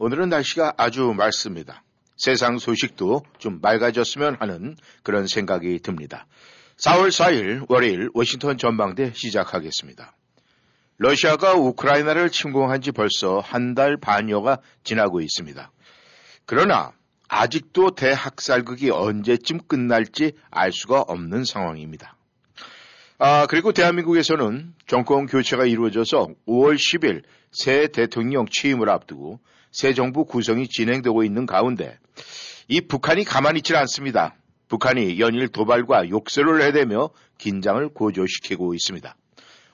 오늘은 날씨가 아주 맑습니다. 세상 소식도 좀 맑아졌으면 하는 그런 생각이 듭니다. 4월 4일 월요일 워싱턴 전망대 시작하겠습니다. 러시아가 우크라이나를 침공한 지 벌써 한 달 반여가 지나고 있습니다. 그러나 아직도 대학살극이 언제쯤 끝날지 알 수가 없는 상황입니다. 아, 그리고 대한민국에서는 정권 교체가 이루어져서 5월 10일 새 대통령 취임을 앞두고 새 정부 구성이 진행되고 있는 가운데 이 북한이 가만히 있질 않습니다. 북한이 연일 도발과 욕설을 해대며 긴장을 고조시키고 있습니다.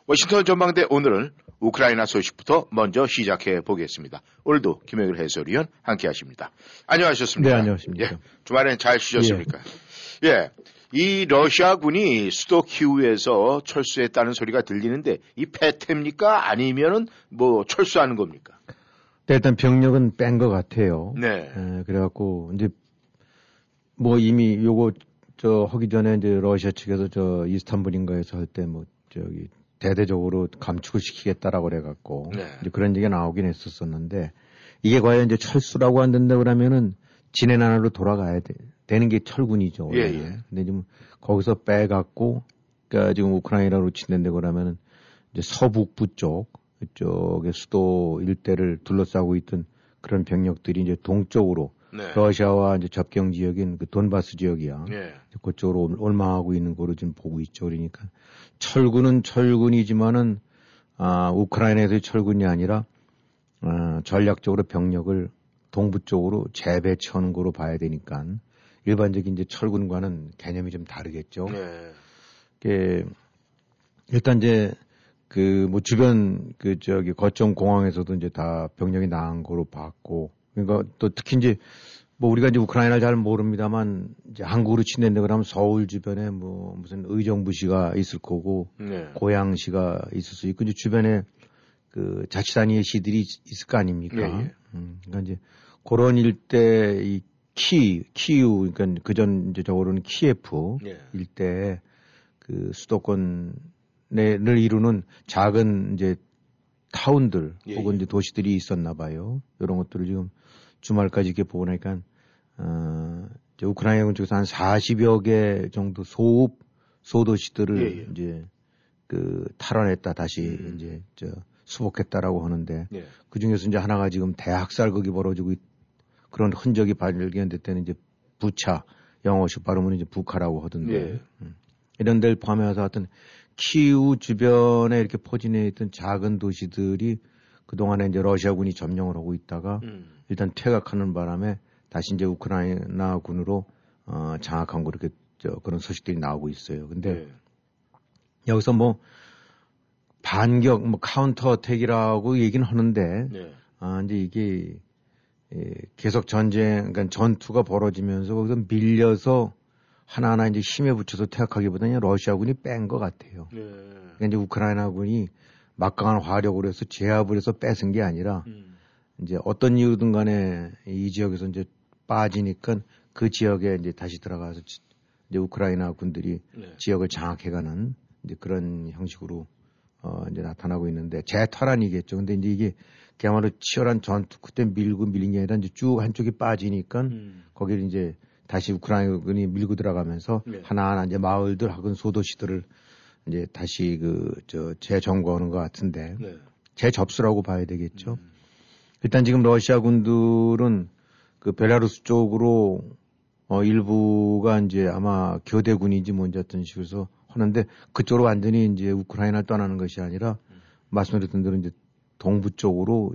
워싱턴 전망대 오늘은 우크라이나 소식부터 먼저 시작해 보겠습니다. 오늘도 김영일 해설위원 함께 하십니다. 안녕하셨습니까? 네, 안녕하십니까. 예, 주말엔 잘 쉬셨습니까? 예. 예. 이 러시아군이 수도 키우에서 철수했다는 소리가 들리는데 이 패퇴입니까? 아니면은 뭐 철수하는 겁니까? 네, 일단 병력은 뺀 것 같아요. 네. 에, 그래갖고 이제 뭐 이미 요거 저 하기 전에 이제 러시아 측에서 저 이스탄불인가에서 할 때 뭐 저기 대대적으로 감축을 시키겠다라고 그래갖고 네. 이제 그런 얘기가 나오긴 했었었는데 이게 과연 이제 철수라고 안 된다 그러면은 진해 나라로 돌아가야 돼. 되는 게 철군이죠. 예. 예. 근데 지금 거기서 빼갖고 그러니까 지금 우크라이나로 친댄다 그러면은 이제 서북부 쪽 그쪽의 수도 일대를 둘러싸고 있던 그런 병력들이 이제 동쪽으로 네. 러시아와 이제 접경 지역인 그 돈바스 지역이야. 예. 그쪽으로 올- 올망하고 있는 거로 지금 보고 있죠. 그러니까 철군은 철군이지만은 아 우크라이나에서의 철군이 아니라 아, 전략적으로 병력을 동부 쪽으로 재배치하는 거로 봐야 되니까 일반적인 이제 철군과는 개념이 좀 다르겠죠. 네. 게 일단 이제 그 뭐 주변 그 저기 거점 공항에서도 이제 다 병력이 나간 거로 봤고 그러니까 또 특히 이제 뭐 우리가 이제 우크라이나를 잘 모릅니다만 이제 한국으로 친댄다 그러면 서울 주변에 뭐 무슨 의정부시가 있을 거고 네. 고양시가 있을 수 있고 이제 주변에 그 자치단위의 시들이 있을 거 아닙니까? 예, 예. 음, 그러니까 이제 그런 일대 이 키, 키우, 그러니까 그전 이제 저거로는 키예프 예. 일대 그 수도권 을 이루는 작은 이제 타운들 예, 혹은 예. 이제 도시들이 있었나 봐요. 이런 것들을 지금 주말까지 이렇게 보고 나니까 어, 이제 우크라이나 쪽에서 한 40여 개 정도 소읍 소도시들을 예, 예. 이제 그 탈환했다 다시 음. 이제 저 수복했다라고 하는데 네. 그 중에서 이제 하나가 지금 대학살극이 벌어지고 있, 그런 흔적이 발견될 때는 이제 부차 영어식 발음은 이제 부카라고 하던데 예. 음. 이런 데를 포함해서 하여튼 키우 주변에 이렇게 포진해 있던 작은 도시들이 그동안에 이제 러시아군이 점령을 하고 있다가 음. 일단 퇴각하는 바람에 다시 이제 우크라이나 군으로 어, 장악한 거 이렇게 저 그런 소식들이 나오고 있어요. 근데 네. 여기서 뭐 반격, 뭐 counter attack이라고 얘기는 하는데 네. 아 이제 이게 예, 계속 전쟁, 그러니까 전투가 벌어지면서 거기서 밀려서 하나하나 이제 힘에 붙여서 퇴각하기보다는 러시아군이 뺀 것 같아요. 네. 그러니까 이제 우크라이나군이 막강한 화력으로 해서 제압을 해서 뺏은 게 아니라 음. 이제 어떤 이유든 간에 이 지역에서 이제 빠지니까 그 지역에 이제 다시 들어가서 지- 이제 우크라이나 군들이 네. 지역을 장악해가는 이제 그런 형식으로 어 이제 나타나고 있는데 재탈환이겠죠. 근데 이제 이게 그야말로 치열한 전투 그때 밀고 밀린 게 아니라 이제 쭉 한쪽이 빠지니까 음. 거기를 이제 다시 우크라이나군이 밀고 들어가면서 네. 하나하나 이제 마을들 혹은 소도시들을 이제 다시 그 저 재점거하는 것 같은데 네. 재접수라고 봐야 되겠죠. 음. 일단 지금 러시아 군들은 그 벨라루스 쪽으로 어 일부가 이제 아마 교대군인지 뭔지 어떤 식으로 하는데 그쪽으로 완전히 이제 우크라이나를 떠나는 것이 아니라 말씀드렸던 대로 이제 동부 쪽으로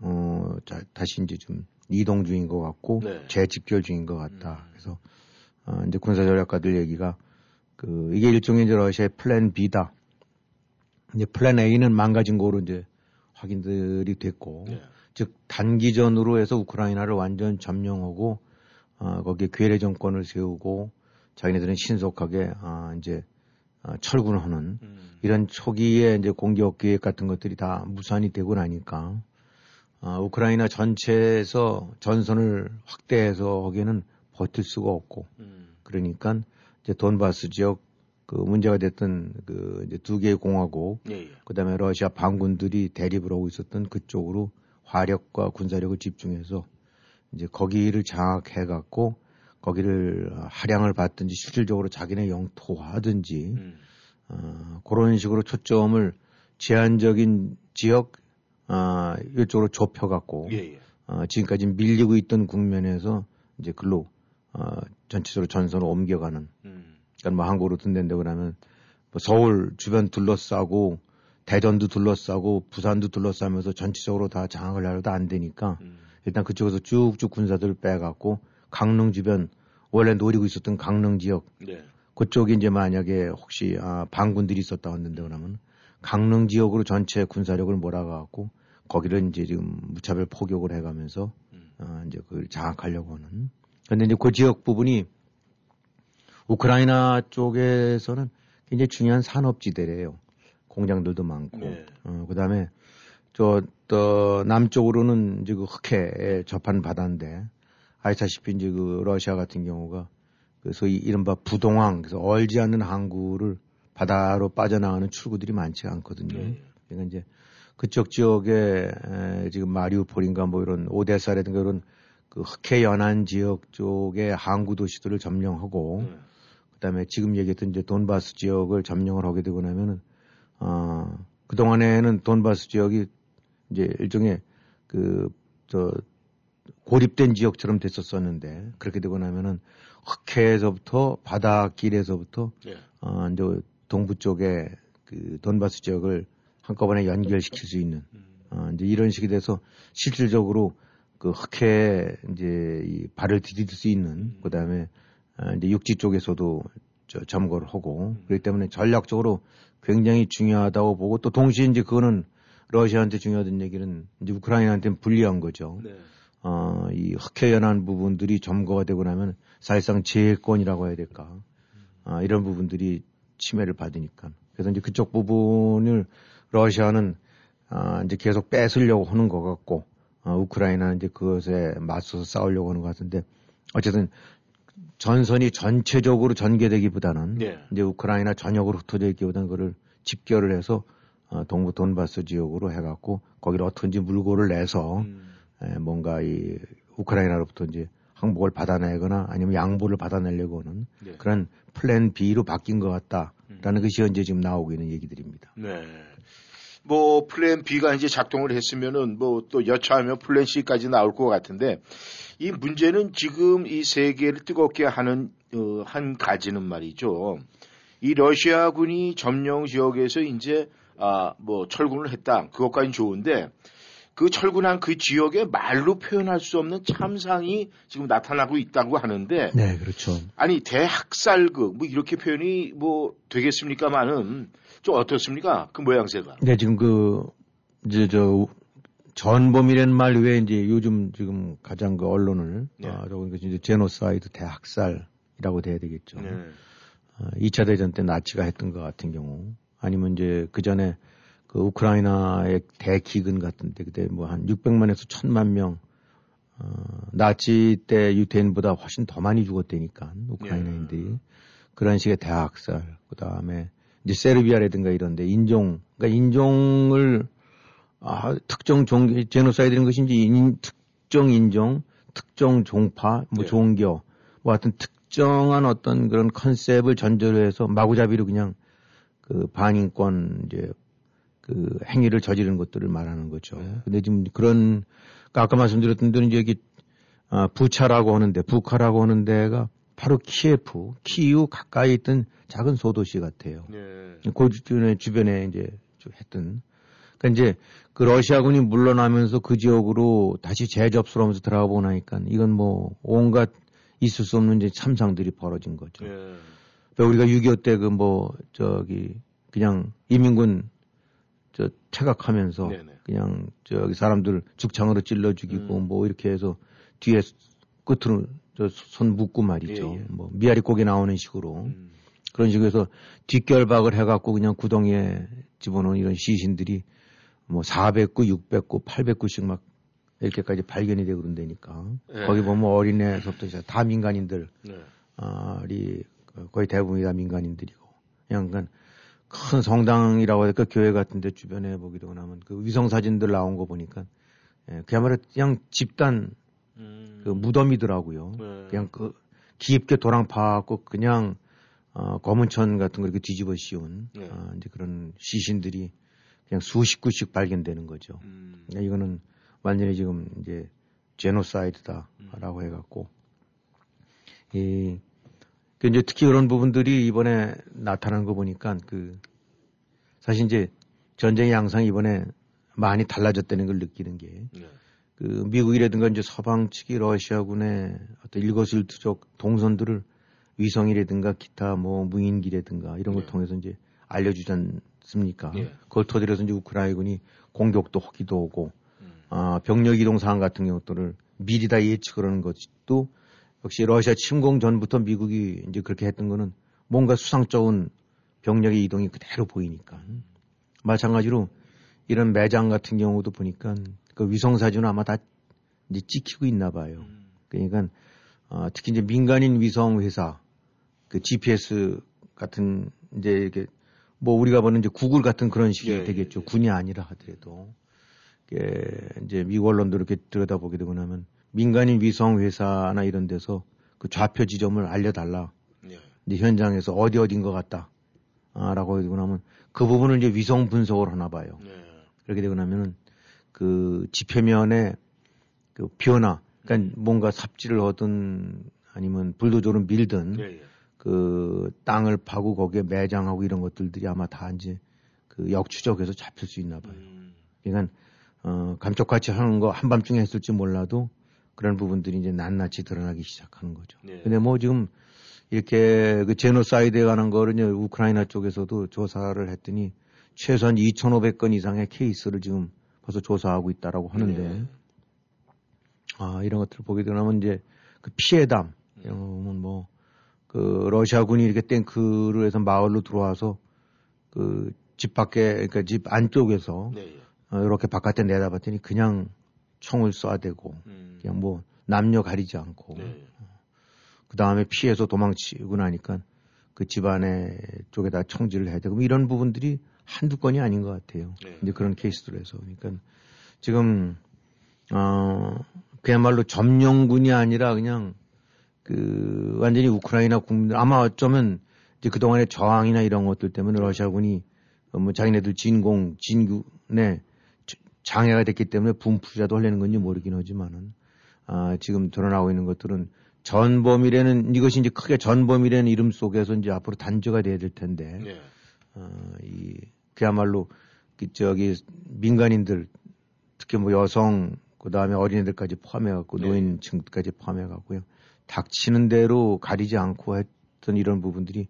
어 자, 다시 이제 좀 이동 중인 것 같고 네. 재집결 중인 것 같다. 음. 그래서 어 이제 군사 전략가들 얘기가 그 이게 일종의 이제 러시아의 plan B다. 이제 plan A는 망가진 거로 이제 확인들이 됐고 네. 즉 단기전으로 해서 우크라이나를 완전 점령하고 어, 거기에 괴뢰 정권을 세우고 자기네들은 신속하게 아, 이제 아, 철군하는 음. 이런 초기에 이제 공격 계획 같은 것들이 다 무산이 되고 나니까 아, 우크라이나 전체에서 전선을 확대해서 거기에는 버틸 수가 없고 음. 그러니까 이제 돈바스 지역 그 문제가 됐던 그 이제 두 개의 공화국 예, 예. 그다음에 러시아 반군들이 대립을 하고 있었던 그쪽으로 화력과 군사력을 집중해서 이제 거기를 장악해 갖고 거기를 할양을 받든지 실질적으로 자기네 영토화하든지 음. 어, 그런 식으로 초점을 제한적인 지역 어, 이쪽으로 좁혀갖고 예, 예. 어, 지금까지 밀리고 있던 국면에서 이제 글로 어, 전체적으로 전선을 옮겨가는. 음. 그러니까 뭐 한국으로 든다고 그러면 뭐 서울 주변 둘러싸고 대전도 둘러싸고 부산도 둘러싸면서 전체적으로 다 장악을 하려도 안 되니까 음. 일단 그쪽에서 쭉쭉 군사들을 빼갖고 강릉 주변 원래 노리고 있었던 강릉 지역 네. 그쪽이 이제 만약에 혹시 아, 반군들이 있었다 왔는데 그러면 강릉 지역으로 전체 군사력을 몰아가갖고 거기를 이제 지금 무차별 포격을 해가면서 음. 어, 이제 그걸 장악하려고 하는. 근데 이제 그 지역 부분이 우크라이나 쪽에서는 굉장히 중요한 산업지대래요. 공장들도 많고. 네. 어, 그 다음에 저, 또, 남쪽으로는 이제 그 흑해에 접한 바다인데, 아시다시피 이제 그 러시아 같은 경우가 그 소위 이른바 부동항, 그래서 얼지 않는 항구를 바다로 빠져나가는 출구들이 많지가 않거든요. 네. 그러니까 이제 그쪽 지역에 에, 지금 마리우폴인가 뭐 이런 오데사라든가 이런 그 흑해 연안 지역 쪽의 항구 도시들을 점령하고 네. 그다음에 지금 얘기했던 이제 돈바스 지역을 점령을 하게 되고 나면은 어 그 동안에는 돈바스 지역이 이제 일종의 그저 고립된 지역처럼 됐었었는데 그렇게 되고 나면은 흑해에서부터 바닷길에서부터 네. 어 이제 동부 쪽에 그 돈바스 지역을 한꺼번에 연결시킬 수 있는 어, 이제 이런 식이 돼서 실질적으로 그 흑해 이제 이 발을 디딜 수 있는 그다음에 어, 이제 육지 쪽에서도 저 점거를 하고 그렇기 때문에 전략적으로 굉장히 중요하다고 보고 또 동시에 이제 그거는 러시아한테 중요하다는 얘기는 이제 우크라이나한테는 불리한 거죠. 네. 어, 이 흑해 연한 부분들이 점거가 되고 나면 사실상 제일권이라고 해야 될까. 어, 이런 부분들이 침해를 받으니까. 그래서 이제 그쪽 부분을 러시아는 어, 이제 계속 뺏으려고 하는 것 같고 어, 우크라이나는 이제 그것에 맞서서 싸우려고 하는 것 같은데 어쨌든 전선이 전체적으로 전개되기보다는 네. 이제 우크라이나 전역으로 흩어져 있기보다는 그를 집결을 해서 어, 동부 돈바스 지역으로 해갖고 거기를 어떻게든지 물고를 내서 음. 에, 뭔가 이 우크라이나로부터 이제 항복을 받아내거나 아니면 양보를 받아내려고 하는 네. 그런 플랜 B로 바뀐 것 같다라는 음. 것이 현재 지금 나오고 있는 얘기들입니다. 네. 뭐 플랜 B가 이제 작동을 했으면은 뭐 또 여차하면 플랜 C까지 나올 것 같은데 이 문제는 지금 이 세계를 뜨겁게 하는 어, 한 가지는 말이죠. 이 러시아군이 점령 지역에서 이제 아 뭐 철군을 했다. 그것까지 좋은데 그 철군한 그 지역에 말로 표현할 수 없는 참상이 지금 나타나고 있다고 하는데. 네, 그렇죠. 아니 대학살극 뭐 이렇게 표현이 뭐 되겠습니까만은 좀 어떻습니까? 그 모양새가. 네, 지금 그 이제 저 전범이라는 말 외에 이제 요즘 지금 가장 그 언론을 네. 아, 저건 이제 제노사이드 대학살이라고 돼야 되겠죠. 네. 아, 2차 대전 때 나치가 했던 것 같은 경우 아니면 이제 그 전에 그 우크라이나의 대기근 같은데 그때 뭐 한 600만에서 1000만 명 어, 나치 때 유태인보다 훨씬 더 많이 죽었다니까 우크라이나인들이 예. 그런 식의 대학살 그 다음에 이제 세르비아라든가 이런데 인종 그러니까 인종을 아, 특정 종 제노사이드인 것인지 인, 특정 인종 특정 종파 뭐 예. 종교 뭐 하여튼 특정한 어떤 그런 컨셉을 전제로 해서 마구잡이로 그냥 그 반인권 이제 그 행위를 저지르는 것들을 말하는 거죠. 네. 근데 지금 그런 아까 말씀드렸던 대로 이제 여기 아, 부차라고 하는데 부카라고 하는 데가 바로 키예프, 키이우 가까이 있던 작은 소도시 같아요. 네. 그 주변에 주변에 이제 했던 그러니까 이제 그 러시아군이 물러나면서 그 지역으로 다시 재접수를 하면서 들어가 보고 나니까 이건 뭐 온갖 있을 수 없는 이제 참상들이 벌어진 거죠. 네. 우리가 6.25 때 그 뭐 저기 그냥 이민군 저 퇴각하면서 네네. 그냥 저기 사람들 죽창으로 찔러 죽이고 음. 뭐 이렇게 해서 뒤에 끝으로 저 손 묶고 말이죠. 예, 예. 뭐 미아리 고개 나오는 식으로 음. 그런 식으로 해서 뒷결박을 해갖고 그냥 구덩이에 집어넣은 이런 시신들이 뭐 400구, 600구, 800구씩 막 이렇게까지 발견이 되고 그런다니까. 예. 거기 보면 어린애서부터 다 민간인들, 네. 아, 이 거의 대부분이 다 민간인들이고. 그냥 그큰 성당이라고 할까 교회 같은데 주변에 되고 나면 그 위성 사진들 나온 거 보니까 예, 그야말로 그냥 집단 음. 그 무덤이더라고요. 네. 그냥 그 깊게 도랑 파갖고 그냥 어, 검은천 같은 거 이렇게 뒤집어 씌운 네. 어, 이제 그런 시신들이 그냥 수십 구씩 발견되는 거죠. 음. 그러니까 이거는 완전히 지금 이제 제노사이드다라고 해갖고 이 그 이제 특히 그런 부분들이 이번에 나타난 거 보니까 그 사실 이제 전쟁의 양상이 이번에 많이 달라졌다는 걸 느끼는 게 네. 그 미국이라든가 이제 서방 측이 러시아군의 어떤 일거수일투족 동선들을 위성이라든가 기타 뭐 무인기라든가 이런 걸 네. 통해서 이제 알려주지 않습니까? 네. 그걸 토대로서 이제 우크라이나군이 공격도 하기도 오고 음. 아, 병력 이동 상황 같은 경우들을 미리 다 예측을 하는 것도 역시 러시아 침공 전부터 미국이 이제 그렇게 했던 거는 뭔가 수상쩍은 병력의 이동이 그대로 보이니까. 마찬가지로 이런 매장 같은 경우도 보니까 그 위성 사진은 아마 다 이제 찍히고 있나 봐요. 음. 그러니까 어, 특히 이제 민간인 위성 회사 그 GPS 같은 이제 이렇게 뭐 우리가 보는 이제 구글 같은 그런 식이 예, 되겠죠. 예, 예. 군이 아니라 하더라도 이게 이제 미국 언론도 이렇게 들여다보게 되고 나면 민간인 위성 회사나 이런 데서 그 좌표 지점을 알려달라. 네. 이제 현장에서 어디 어딘 것 같다. 아, 라고 되고 나면 그 부분을 이제 위성 분석을 하나 봐요. 네. 그렇게 되고 나면은 그 지표면에 그 변화, 그러니까 뭔가 삽질을 하든 아니면 불도저로 밀든 네. 예. 그 땅을 파고 거기에 매장하고 이런 것들이 아마 다 이제 그 역추적해서 잡힐 수 있나 봐요. 음. 그러니까 어, 감쪽같이 하는 거 한밤중에 했을지 몰라도 그런 부분들이 이제 낱낱이 드러나기 시작하는 거죠. 네. 근데 뭐 지금 이렇게 그 제노사이드에 관한 거를 이제 우크라이나 쪽에서도 조사를 했더니 최소한 2,500건 이상의 케이스를 지금 벌써 조사하고 있다라고 하는데 네. 아 이런 것들을 보게 되면 이제 그 피해담 이런 거 보면 뭐 그 러시아군이 이렇게 탱크를 해서 마을로 들어와서 그 집 밖에 그러니까 집 안쪽에서 네. 예. 어, 이렇게 바깥에 내다봤더니 그냥 총을 쏴대고 음. 그냥 뭐 남녀 가리지 않고 네. 그 다음에 피해서 도망치고 나니까 그 집안에 쪽에다 총질을 해야 되고 뭐 이런 부분들이 한두 건이 아닌 것 같아요. 네. 이제 그런 케이스들에서 그러니까 지금 어 그야말로 점령군이 아니라 그냥 그 완전히 우크라이나 국민들 아마 어쩌면 이제 그동안의 저항이나 이런 것들 때문에 러시아군이 어, 뭐 자기네들 진공 진군에 저- 장애가 됐기 때문에 분푸자도 하려는 건지 모르긴 하지만은 아 지금 드러나고 있는 것들은 전범이라는 이것이 이제 크게 전범이라는 이름 속에서 이제 앞으로 단죄가 돼야 될 텐데 네. 어, 이 그야말로 그 저기 민간인들 특히 뭐 여성 그 다음에 어린애들까지 포함해 갖고 네. 노인층까지 포함해 갖고요 닥치는 대로 가리지 않고 했던 이런 부분들이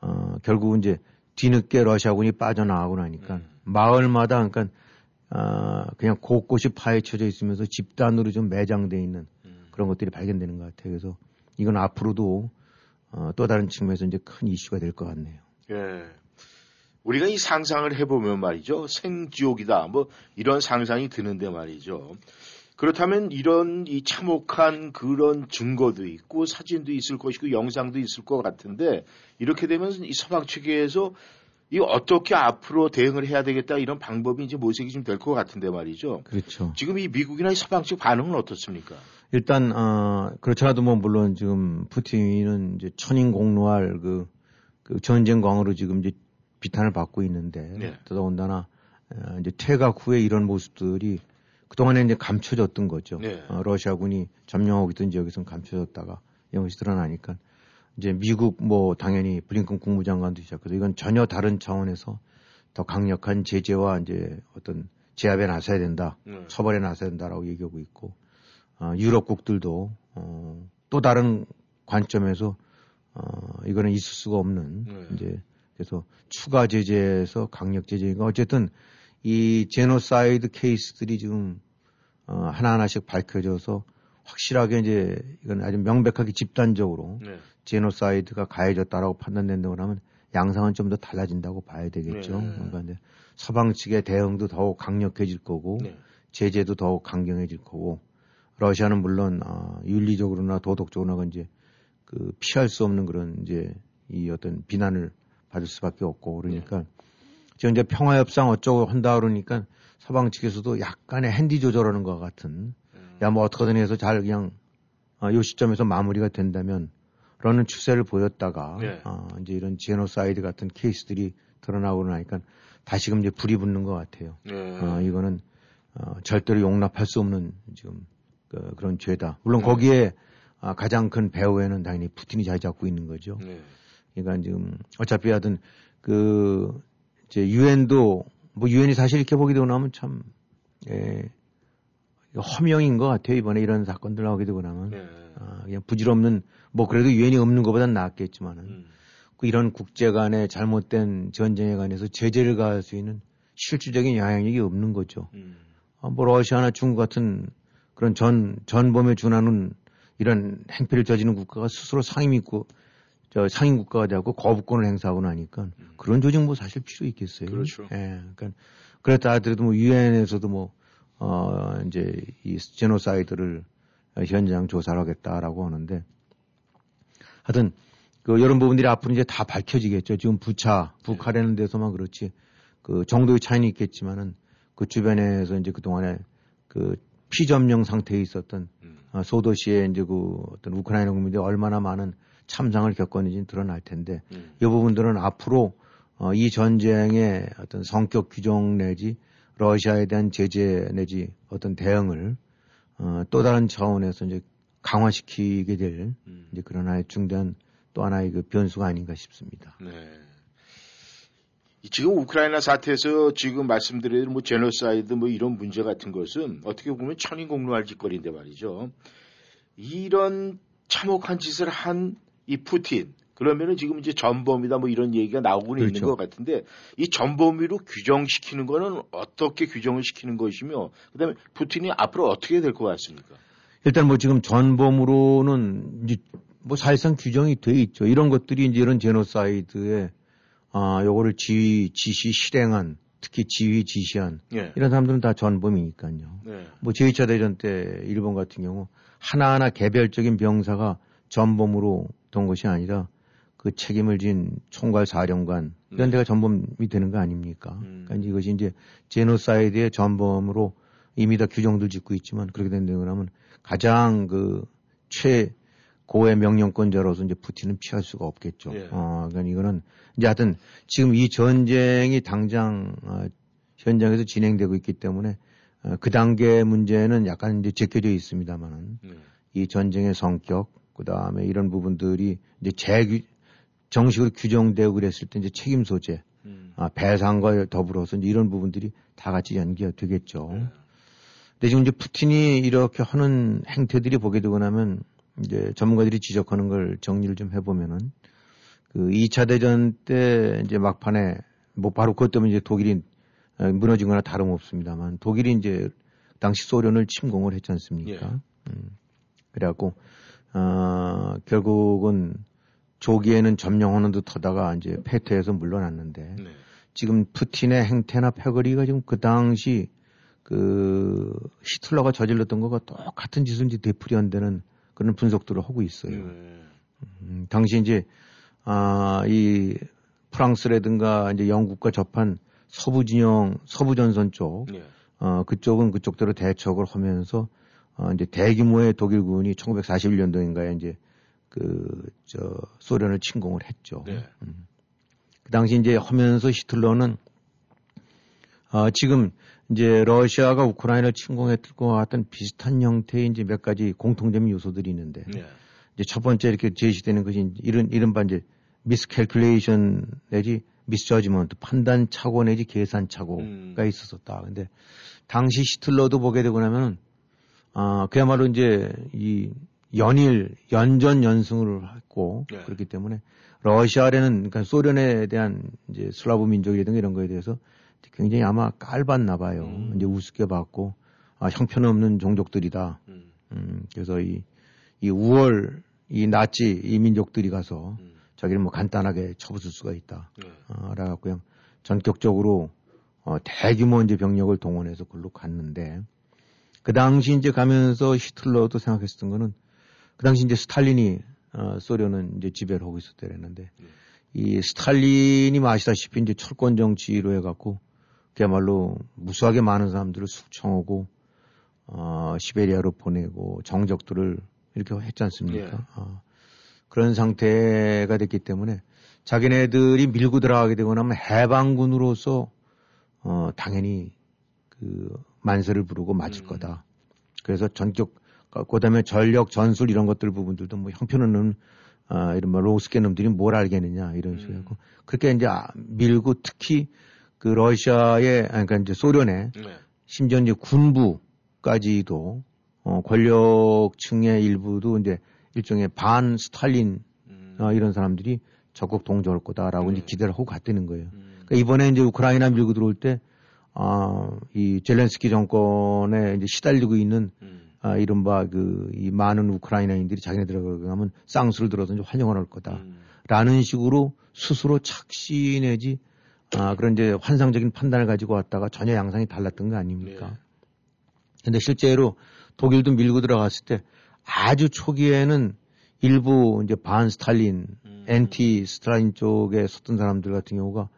어 결국은 이제 뒤늦게 러시아군이 빠져나가고 나니까 음. 마을마다 그러니까 아 그냥 곳곳이 파헤쳐져 있으면서 집단으로 좀 매장돼 있는 음. 그런 것들이 발견되는 것 같아요. 그래서 이건 앞으로도 어, 또 다른 측면에서 이제 큰 이슈가 될 것 같네요. 예. 우리가 이 상상을 해보면 말이죠. 생지옥이다. 뭐 이런 상상이 드는데 말이죠. 그렇다면 이런 이 참혹한 그런 증거도 있고 사진도 있을 것이고 영상도 있을 것 같은데 이렇게 되면 이 서방 측에서 이 어떻게 앞으로 대응을 해야 되겠다 이런 방법이 이제 모색이 좀 될 것 같은데 말이죠. 그렇죠. 지금 이 미국이나 이 서방 측 반응은 어떻습니까? 일단 어 그렇잖아도 뭐 물론 지금 푸틴은 이제 천인 공노할 그, 그 전쟁 광으로 지금 이제 비탄을 받고 있는데 네. 더더군다나 어, 이제 퇴각 후에 이런 모습들이 그동안에 이제 감춰졌던 거죠. 네. 어, 러시아군이 점령하고 있던 지역에서는 감춰졌다가 이런 것이 드러나니까 이제 미국 뭐 당연히 블링컨 국무장관도 시작해서 이건 전혀 다른 차원에서 더 강력한 제재와 이제 어떤 제압에 나서야 된다. 네. 처벌에 나서야 된다라고 얘기하고 있고 어, 유럽국들도 어, 또 다른 관점에서 어, 이거는 있을 수가 없는 네. 이제 그래서 추가 제재에서 강력 제재가 어쨌든 이 제노사이드 케이스들이 지금 어, 하나하나씩 밝혀져서 확실하게 이제 이건 아주 명백하게 집단적으로 네. 제노사이드가 가해졌다라고 판단된다고 하면 양상은 좀 더 달라진다고 봐야 되겠죠. 네. 그러니까 이제 서방 측의 대응도 더욱 강력해질 거고 네. 제재도 더욱 강경해질 거고 러시아는 물론 어, 윤리적으로나 도덕적으로나 이제 그 피할 수 없는 그런 이제 이 어떤 비난을 받을 수밖에 없고 그러니까 지금 이제 평화 협상 어쩌고 한다 그러니까 서방 측에서도 약간의 핸디 조절하는 것 같은 음. 야 뭐 어떻게든 해서 잘 그냥 어, 요 시점에서 마무리가 된다면 라는 추세를 보였다가 네. 어, 이제 이런 제노사이드 같은 케이스들이 드러나고 나니까 다시금 이제 불이 붙는 것 같아요. 네. 어, 이거는 어, 절대로 용납할 수 없는 지금 그, 런 죄다. 물론 네. 거기에 아, 가장 큰 배후에는 당연히 푸틴이 자리 잡고 있는 거죠. 네. 그러니까 지금 어차피 하든 그 이제 유엔도 뭐 유엔이 사실 이렇게 되고 나면 참 예, 허명인 것 같아요 이번에 이런 사건들 나오게 되고 나면 네. 아, 그냥 부질없는 뭐 그래도 유엔이 없는 것보단 낫겠지만은 음. 그 이런 국제 간의 잘못된 전쟁에 관해서 제재를 가할 수 있는 실질적인 영향력이 없는 거죠. 음. 아, 뭐 러시아나 중국 같은 그런 전 전범에 준하는 이런 행패를 저지르는 국가가 스스로 상임 있고 저 상임 국가가 되고 거부권을 행사하고 나니까 그런 조직 뭐 사실 필요 있겠어요. 음. 그렇죠. 예, 그러니까 그랬다 하더라도 뭐 유엔에서도 뭐 어, 이제 이 제노사이드를 현장 조사를 하겠다라고 하는데 하여튼 그 이런 부분들이 앞으로 이제 다 밝혀지겠죠. 지금 부차, 북한이라는 데서만 그렇지 그 정도의 차이는 있겠지만은 그 주변에서 이제 그동안에 그 피점령 상태에 있었던 음. 어, 소도시에 이제 그 어떤 우크라이나 국민들이 얼마나 많은 참상을 겪었는지 드러날 텐데 음. 이 부분들은 앞으로 어, 이 전쟁의 어떤 성격 규정 내지 러시아에 대한 제재 내지 어떤 대응을 어, 또 다른 차원에서 이제 강화시키게 될 음. 이제 그런 하나의 중대한 또 하나의 그 변수가 아닌가 싶습니다. 네. 이 지금 우크라이나 사태에서 지금 말씀드린 뭐 제노사이드 뭐 이런 문제 같은 것은 어떻게 보면 천인공노할 짓거리인데 말이죠. 이런 참혹한 짓을 한 이 푸틴 그러면은 지금 이제 전범이다 뭐 이런 얘기가 나오고는 있는 그렇죠. 것 같은데 이 전범으로 규정시키는 거는 어떻게 규정을 시키는 것이며 그다음에 푸틴이 앞으로 어떻게 될 것 같습니까? 일단 뭐 지금 전범으로는 이제 뭐 사실상 규정이 돼 있죠. 이런 것들이 이제 이런 제노사이드에 아 요거를 지휘 지시 실행한 특히 지휘 지시한 예. 이런 사람들은 다 전범이니까요. 네. 뭐 제2차 대전 때 일본 같은 경우 하나하나 개별적인 병사가 전범으로 던 것이 아니라 그 책임을 진 총괄 사령관 이런 네. 데가 전범이 되는 거 아닙니까? 음. 그러니까 이것이 이제 제노사이드의 전범으로 이미 다 규정들 짓고 있지만 그렇게 된다고 하면 가장 그 최고의 명령권자로서 이제 푸틴은 피할 수가 없겠죠. 예. 어, 그러니까 이거는 이제 하여튼 지금 이 전쟁이 당장 어, 현장에서 진행되고 있기 때문에 어, 그 단계 문제는 약간 이제 제껴져 있습니다만은 네. 이 전쟁의 성격, 그 다음에 이런 부분들이 이제 재규, 정식으로 규정되고 그랬을 때 이제 책임 소재, 음. 아, 배상과 더불어서 이제 이런 부분들이 다 같이 연기가 되겠죠. 네. 근데 지금 이제 푸틴이 이렇게 하는 행태들이 보게 되고 나면 이제 전문가들이 지적하는 걸 정리를 좀 해보면은 그 2차 대전 때 이제 막판에 뭐 바로 그것 때문에 이제 독일이 어, 무너진 거나 다름없습니다만 독일이 이제 당시 소련을 침공을 했지 않습니까? 음. 그래갖고, 어, 결국은 조기에는 점령하는 듯 하다가 이제 패퇴해서 물러났는데 네. 지금 푸틴의 행태나 패거리가 지금 그 당시 그 히틀러가 저질렀던 거가 똑같은 이제 되풀이한다는 그런 분석들을 하고 있어요. 네. 음, 당시 이제 아, 이 프랑스라든가 이제 영국과 접한 서부 진영, 서부 전선 쪽, 네. 어, 그쪽은 그쪽대로 대척을 하면서 어, 이제 대규모의 독일군이 1941년도인가에 이제 그, 저, 소련을 침공을 했죠. 네. 그 당시 이제 하면서 히틀러는 어, 지금 이제 러시아가 우크라이나를 침공했을 것 같은 비슷한 형태의 이제 몇 가지 공통점의 요소들이 있는데 네. 이제 첫 번째 이렇게 제시되는 것이 이런 이른바 이제 미스캘큘레이션 내지 미스저지먼트 판단 착오 내지 계산 착오가 음. 있었었다. 근데 당시 히틀러도 보게 되고 나면 아 그야말로 이제 이 연일 연전 연승을 했고 네. 그렇기 때문에 러시아에는 그러니까 소련에 대한 이제 슬라브 민족이라든가 이런 거에 대해서 굉장히 아마 깔봤나 봐요. 음. 이제 우습게 봤고 아, 형편없는 종족들이다. 음. 음, 그래서 이, 이 우월 이 나치 이 민족들이 가서 음. 자기를 뭐 간단하게 쳐부술 수가 있다. 네. 어, 라갖고 그냥 전격적으로 어, 대규모 이제 병력을 동원해서 글로 갔는데 그 당시 이제 가면서 히틀러도 생각했었던 거는 그 당시 이제 스탈린이 어, 소련은 이제 지배를 하고 있었대랬는데 네. 이 스탈린이 뭐 아시다시피 이제 철권 정치로 해갖고 그야말로 무수하게 많은 사람들을 숙청하고 어, 시베리아로 보내고 정적들을 이렇게 했지 않습니까? 예. 어, 그런 상태가 됐기 때문에 자기네들이 밀고 들어가게 되고 나면 해방군으로서 어, 당연히 그 만세를 부르고 맞을 음. 거다. 그래서 전격, 그 다음에 전력, 전술 이런 것들 부분들도 뭐 형편없는 아, 이런 뭐 로스케 놈들이 뭘 알겠느냐 이런 식으로 음. 하고 그렇게 이제 아, 밀고 특히 그 러시아의, 그러니까 이제 소련의 네. 심지어 이제 군부까지도 어, 권력층의 일부도 이제 일종의 반 스탈린 음. 어, 이런 사람들이 적극 동조할 거다라고 네. 이제 기대를 하고 갔다는 거예요. 음. 그러니까 이번에 이제 우크라이나 밀고 들어올 때, 아, 이 젤렌스키 정권에 이제 시달리고 있는 음. 아, 이른바 그, 이 많은 우크라이나인들이 자기네들하고 가면 쌍수를 들어서 이제 환영을 할 거다. 음. 라는 식으로 스스로 착시 내지, 아, 그런 이제 환상적인 판단을 가지고 왔다가 전혀 양상이 달랐던 거 아닙니까? 네. 근데 실제로 독일도 밀고 들어갔을 때 아주 초기에는 일부 이제 반 스탈린, 음. 엔티 스탈린 쪽에 섰던 사람들 같은 경우가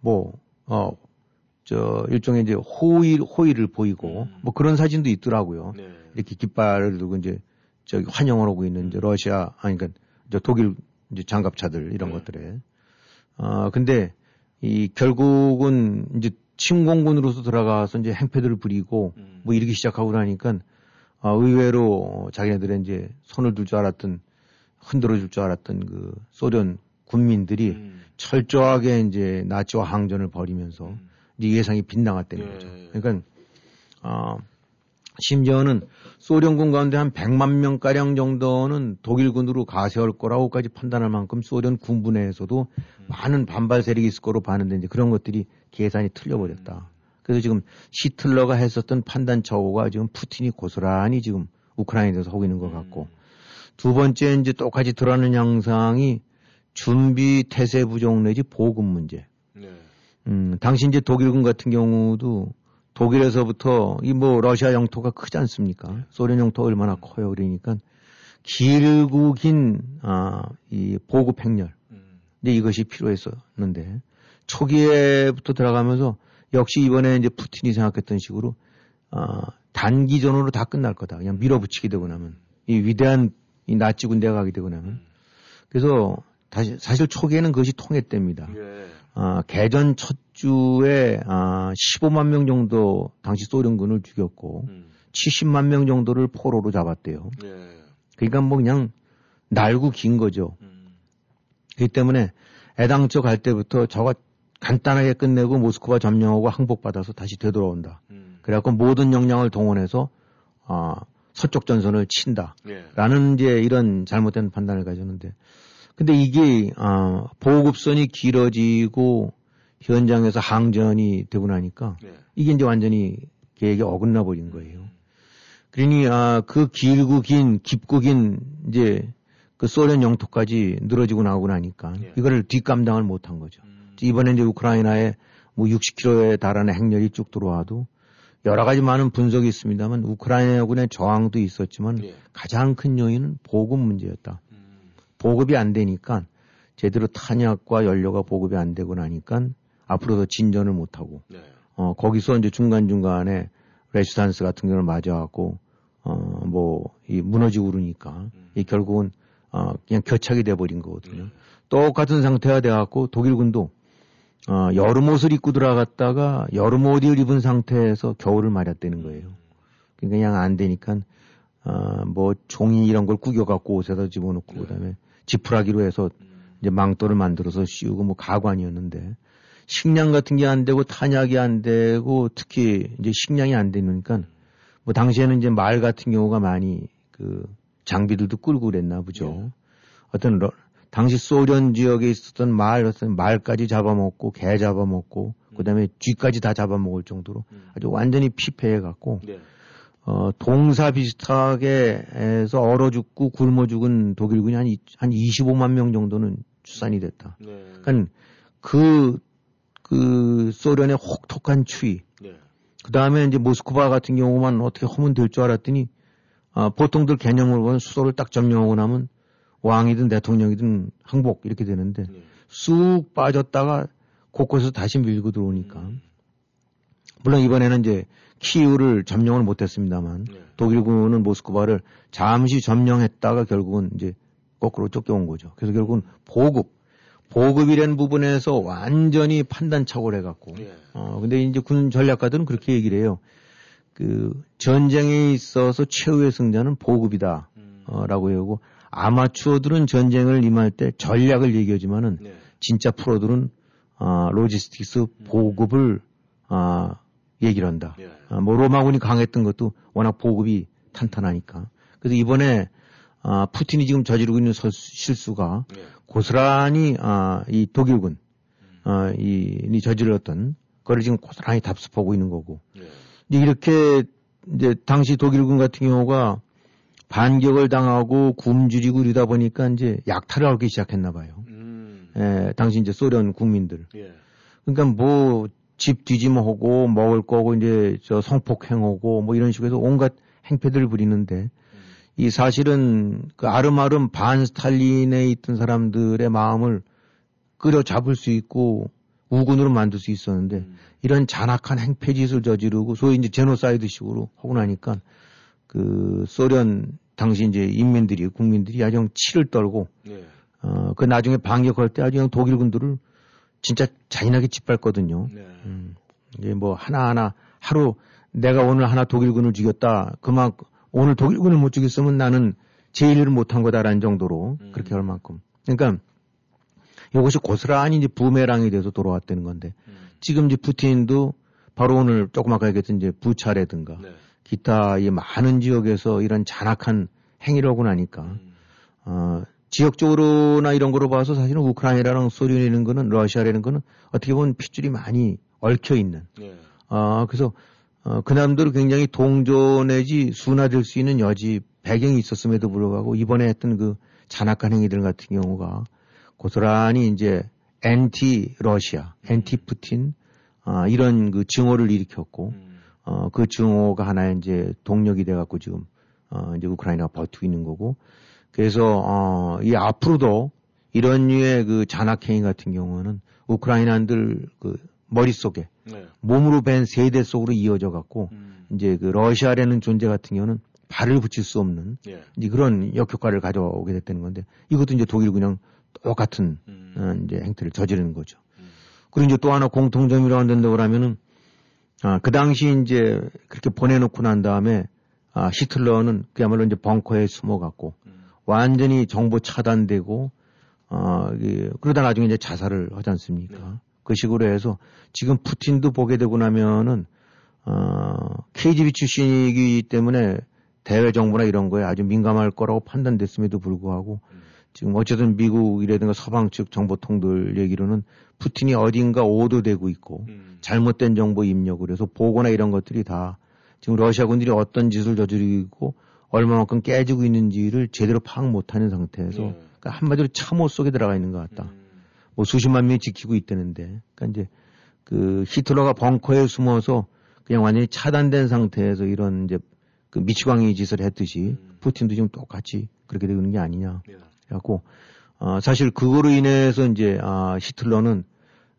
뭐, 어, 저, 일종의 이제 호의, 호의를 보이고 음. 뭐 그런 사진도 있더라고요. 네. 이렇게 깃발을 두고 이제 저기 환영을 하고 있는 이제 러시아, 아니, 그러니까 저 독일 이제 장갑차들 이런 네. 것들에. 어, 근데 이 결국은 이제 침공군으로서 들어가서 이제 행패들을 부리고 음. 뭐 이렇게 시작하고 나니까 어, 의외로 자기네들의 이제 손을 둘 줄 알았던 흔들어 줄 줄 알았던 그 소련 군민들이 음. 철저하게 이제 나치와 항전을 벌이면서 음. 이제 예상이 빗나갔다는 예. 거죠. 그러니까 어, 심지어는 소련군 가운데 한 100만 명 가량 정도는 독일군으로 가세할 거라고까지 판단할 만큼 소련 군부 내에서도 음. 많은 반발 세력이 있을 거로 봤는데 이제 그런 것들이 계산이 틀려버렸다. 그래서 지금 히틀러가 했었던 판단 착오가 지금 푸틴이 고스란히 지금 우크라이나에서 하고 있는 것 같고 두 번째 이제 똑같이 드러나는 양상이 준비 태세 부족 내지 보급 문제. 네. 음, 당시 이제 독일군 같은 경우도 독일에서부터 이 뭐 러시아 영토가 크지 않습니까? 소련 영토가 얼마나 커요. 그러니까 길고 긴, 아, 이 보급 행렬. 음. 이제 이것이 필요했었는데 초기에부터 들어가면서 역시 이번에 이제 푸틴이 생각했던 식으로 아, 단기전으로 다 끝날 거다. 그냥 밀어붙이게 되고 나면 이 위대한 이 나치 군대가 가게 되고 나면 그래서 다시 사실 초기에는 그것이 통했답니다. 예. 아, 개전 첫 주에 아, 15만 명 정도 당시 소련군을 죽였고 음. 70만 명 정도를 포로로 잡았대요. 예. 그러니까 뭐 그냥 날고 긴 거죠. 음. 그렇기 때문에 애당초 갈 때부터 저거 간단하게 끝내고 모스크바 점령하고 항복받아서 다시 되돌아온다. 음. 그래갖고 모든 역량을 동원해서 아, 서쪽 전선을 친다. 예. 라는 이제 이런 잘못된 판단을 가졌는데 근데 이게 아, 보급선이 길어지고 현장에서 항전이 되고 나니까 예. 이게 이제 완전히 계획이 어긋나 버린 거예요. 그러니 아, 그 길고 긴 깊고 긴 이제 그 소련 영토까지 늘어지고 나오고 나니까 예. 이거를 뒷감당을 못한 거죠. 음. 이번에 이제 우크라이나에 뭐 60km에 달하는 행렬이 쭉 들어와도 여러 가지 많은 분석이 있습니다만 우크라이나군의 저항도 있었지만 예. 가장 큰 요인은 보급 문제였다. 음. 보급이 안 되니까 제대로 탄약과 연료가 보급이 안 되고 나니까 앞으로도 진전을 못 하고 네. 어 거기서 이제 중간 중간에 레시탄스 같은 경우를 맞아갖고 어뭐 이 무너지고 그러니까 이 결국은 어 그냥 겨착이 돼버린 거거든요. 똑같은 상태가 돼갖고 독일군도 어 여름 옷을 입고 들어갔다가 여름 옷을 입은 상태에서 겨울을 맞았다는 거예요. 그러니까 그냥 안 되니까 어뭐 종이 이런 걸 구겨갖고 옷에다 집어넣고 그다음에 지푸라기로 해서 이제 망토를 만들어서 씌우고 뭐 가관이었는데 식량 같은 게 안 되고 탄약이 안 되고 특히 이제 식량이 안 되니까 뭐 당시에는 이제 말 같은 경우가 많이 그 장비들도 끌고 그랬나 보죠. 어떤 러- 당시 소련 지역에 있었던 말, 어떤 말까지 잡아먹고 개 잡아먹고 그다음에 쥐까지 다 잡아먹을 정도로 음. 아주 완전히 피폐해 갖고 네. 어, 동사 비슷하게 해서 얼어 죽고 굶어 죽은 독일군이 한, 이- 한 25만 명 정도는 추산이 됐다. 네. 그러니까 그, 그 소련의 혹독한 추위, 네. 그 다음에 이제 모스크바 같은 경우만 어떻게 하면 될 줄 알았더니, 아, 보통들 개념으로 보면 수도를 딱 점령하고 나면 왕이든 대통령이든 항복 이렇게 되는데 네. 쑥 빠졌다가 곳곳에서 다시 밀고 들어오니까. 음. 물론 이번에는 이제 키우를 점령을 못했습니다만 네. 독일군은 모스크바를 잠시 점령했다가 결국은 이제 거꾸로 쫓겨온 거죠. 그래서 결국은 보급, 보급이라는 부분에서 완전히 판단착오를 해갖고 네. 어, 근데 이제 군 전략가들은 그렇게 얘기를 해요. 그, 전쟁에 있어서 최후의 승자는 보급이다. 음. 어, 라고 하고, 아마추어들은 전쟁을 임할 때 전략을 얘기하지만은, 네. 진짜 프로들은, 아, logistics 보급을, 아, 얘기를 한다. 네. 아, 뭐, 로마군이 강했던 것도 워낙 보급이 탄탄하니까. 그래서 이번에, 아, 푸틴이 지금 저지르고 있는 서- 실수가 네. 고스란히, 아, 이 독일군, 아, 이, 이 저질렀던, 그걸 지금 고스란히 답습하고 있는 거고. 네. 이제 이렇게 이제 당시 독일군 같은 경우가 반격을 당하고 굶주리고 이러다 보니까 이제 약탈을 하기 시작했나 봐요. 음. 예, 당시 이제 소련 국민들. 예. 그러니까 뭐 집 뒤집어하고 먹을 거고 이제 저 성폭행하고 뭐 이런 식으로 해서 온갖 행패들을 부리는데 이 사실은 그 아름아름 반 스탈린에 있던 사람들의 마음을 끌어 잡을 수 있고 우군으로 만들 수 있었는데 음. 이런 잔악한 행패짓을 저지르고 소위 이제 제노사이드 식으로 하고 나니까 그 소련 당시 이제 인민들이 국민들이 아주 그냥 치를 떨고 네. 어 그 나중에 반격할 때 아주 그냥 독일군들을 진짜 잔인하게 짓밟거든요. 네. 음, 이게 뭐 하나하나 하루 내가 오늘 하나 독일군을 죽였다. 그만 오늘 독일군을 못 죽였으면 나는 제 일을 못한 거다라는 정도로 음. 그렇게 할 만큼. 그러니까 이것이 고스란히 이제 부메랑이 돼서 돌아왔다는 건데 음. 지금 이제 푸틴도 바로 오늘 조금 아까 얘기했던 이제 부차라든가 네. 기타 이 많은 지역에서 이런 잔악한 행위를 하고 나니까 음. 어, 지역적으로나 이런 거로 봐서 사실은 우크라이나랑 소련이라는 거는 러시아라는 거는 어떻게 보면 핏줄이 많이 얽혀 있는 네. 아 그래서 어, 그남들은 굉장히 동조 내지 순화될 수 있는 여지 배경이 있었음에도 불구하고 이번에 했던 그 잔악한 행위들 같은 경우가 고스란히 이제 엔티 러시아, 엔티 푸틴 아, 이런 그 증오를 일으켰고 음. 어, 그 증오가 하나의 이제 동력이 돼갖고 지금, 어, 이제 우크라이나가 버티고 있는 거고. 그래서, 어, 이 앞으로도 이런 류의 그 잔악행위 같은 경우는 우크라이나인들 그 머릿속에 네. 몸으로 밴 세대 속으로 이어져 갖고 음. 이제 그 러시아라는 존재 같은 경우는 발을 붙일 수 없는 예. 이제 그런 역효과를 가져오게 됐다는 건데 이것도 이제 독일 그냥 똑같은 음. 어, 이제 행태를 저지르는 거죠. 음. 그리고 이제 또 하나 공통점이라고 한다고 하면은, 아, 그 당시 이제 그렇게 보내놓고 난 다음에, 아, 히틀러는 그야말로 이제 벙커에 숨어갖고, 음. 완전히 정보 차단되고, 어, 이, 그러다 나중에 이제 자살을 하지 않습니까? 네. 그 식으로 해서 지금 푸틴도 보게 되고 나면은, 어, KGB 출신이기 때문에 대외 정보나 이런 거에 아주 민감할 거라고 판단됐음에도 불구하고 음. 지금 어쨌든 미국이라든가 서방 측 정보통들 얘기로는 푸틴이 어딘가 오도되고 있고 음. 잘못된 정보 입력을 해서 보고나 이런 것들이 다 지금 러시아 군들이 어떤 짓을 저지르고 얼마만큼 깨지고 있는지를 제대로 파악 못하는 상태에서 예. 그러니까 한마디로 참호 속에 들어가 있는 것 같다. 음. 뭐 수십만 명이 지키고 있다는데 그러니까 이제 그 히틀러가 벙커에 숨어서 그냥 완전히 차단된 상태에서 이런 이제 그 미치광이 짓을 했듯이 음. 푸틴도 지금 똑같이 그렇게 되는 게 아니냐. 예. 그래갖고 어, 사실 그거로 인해서 이제 아, 히틀러는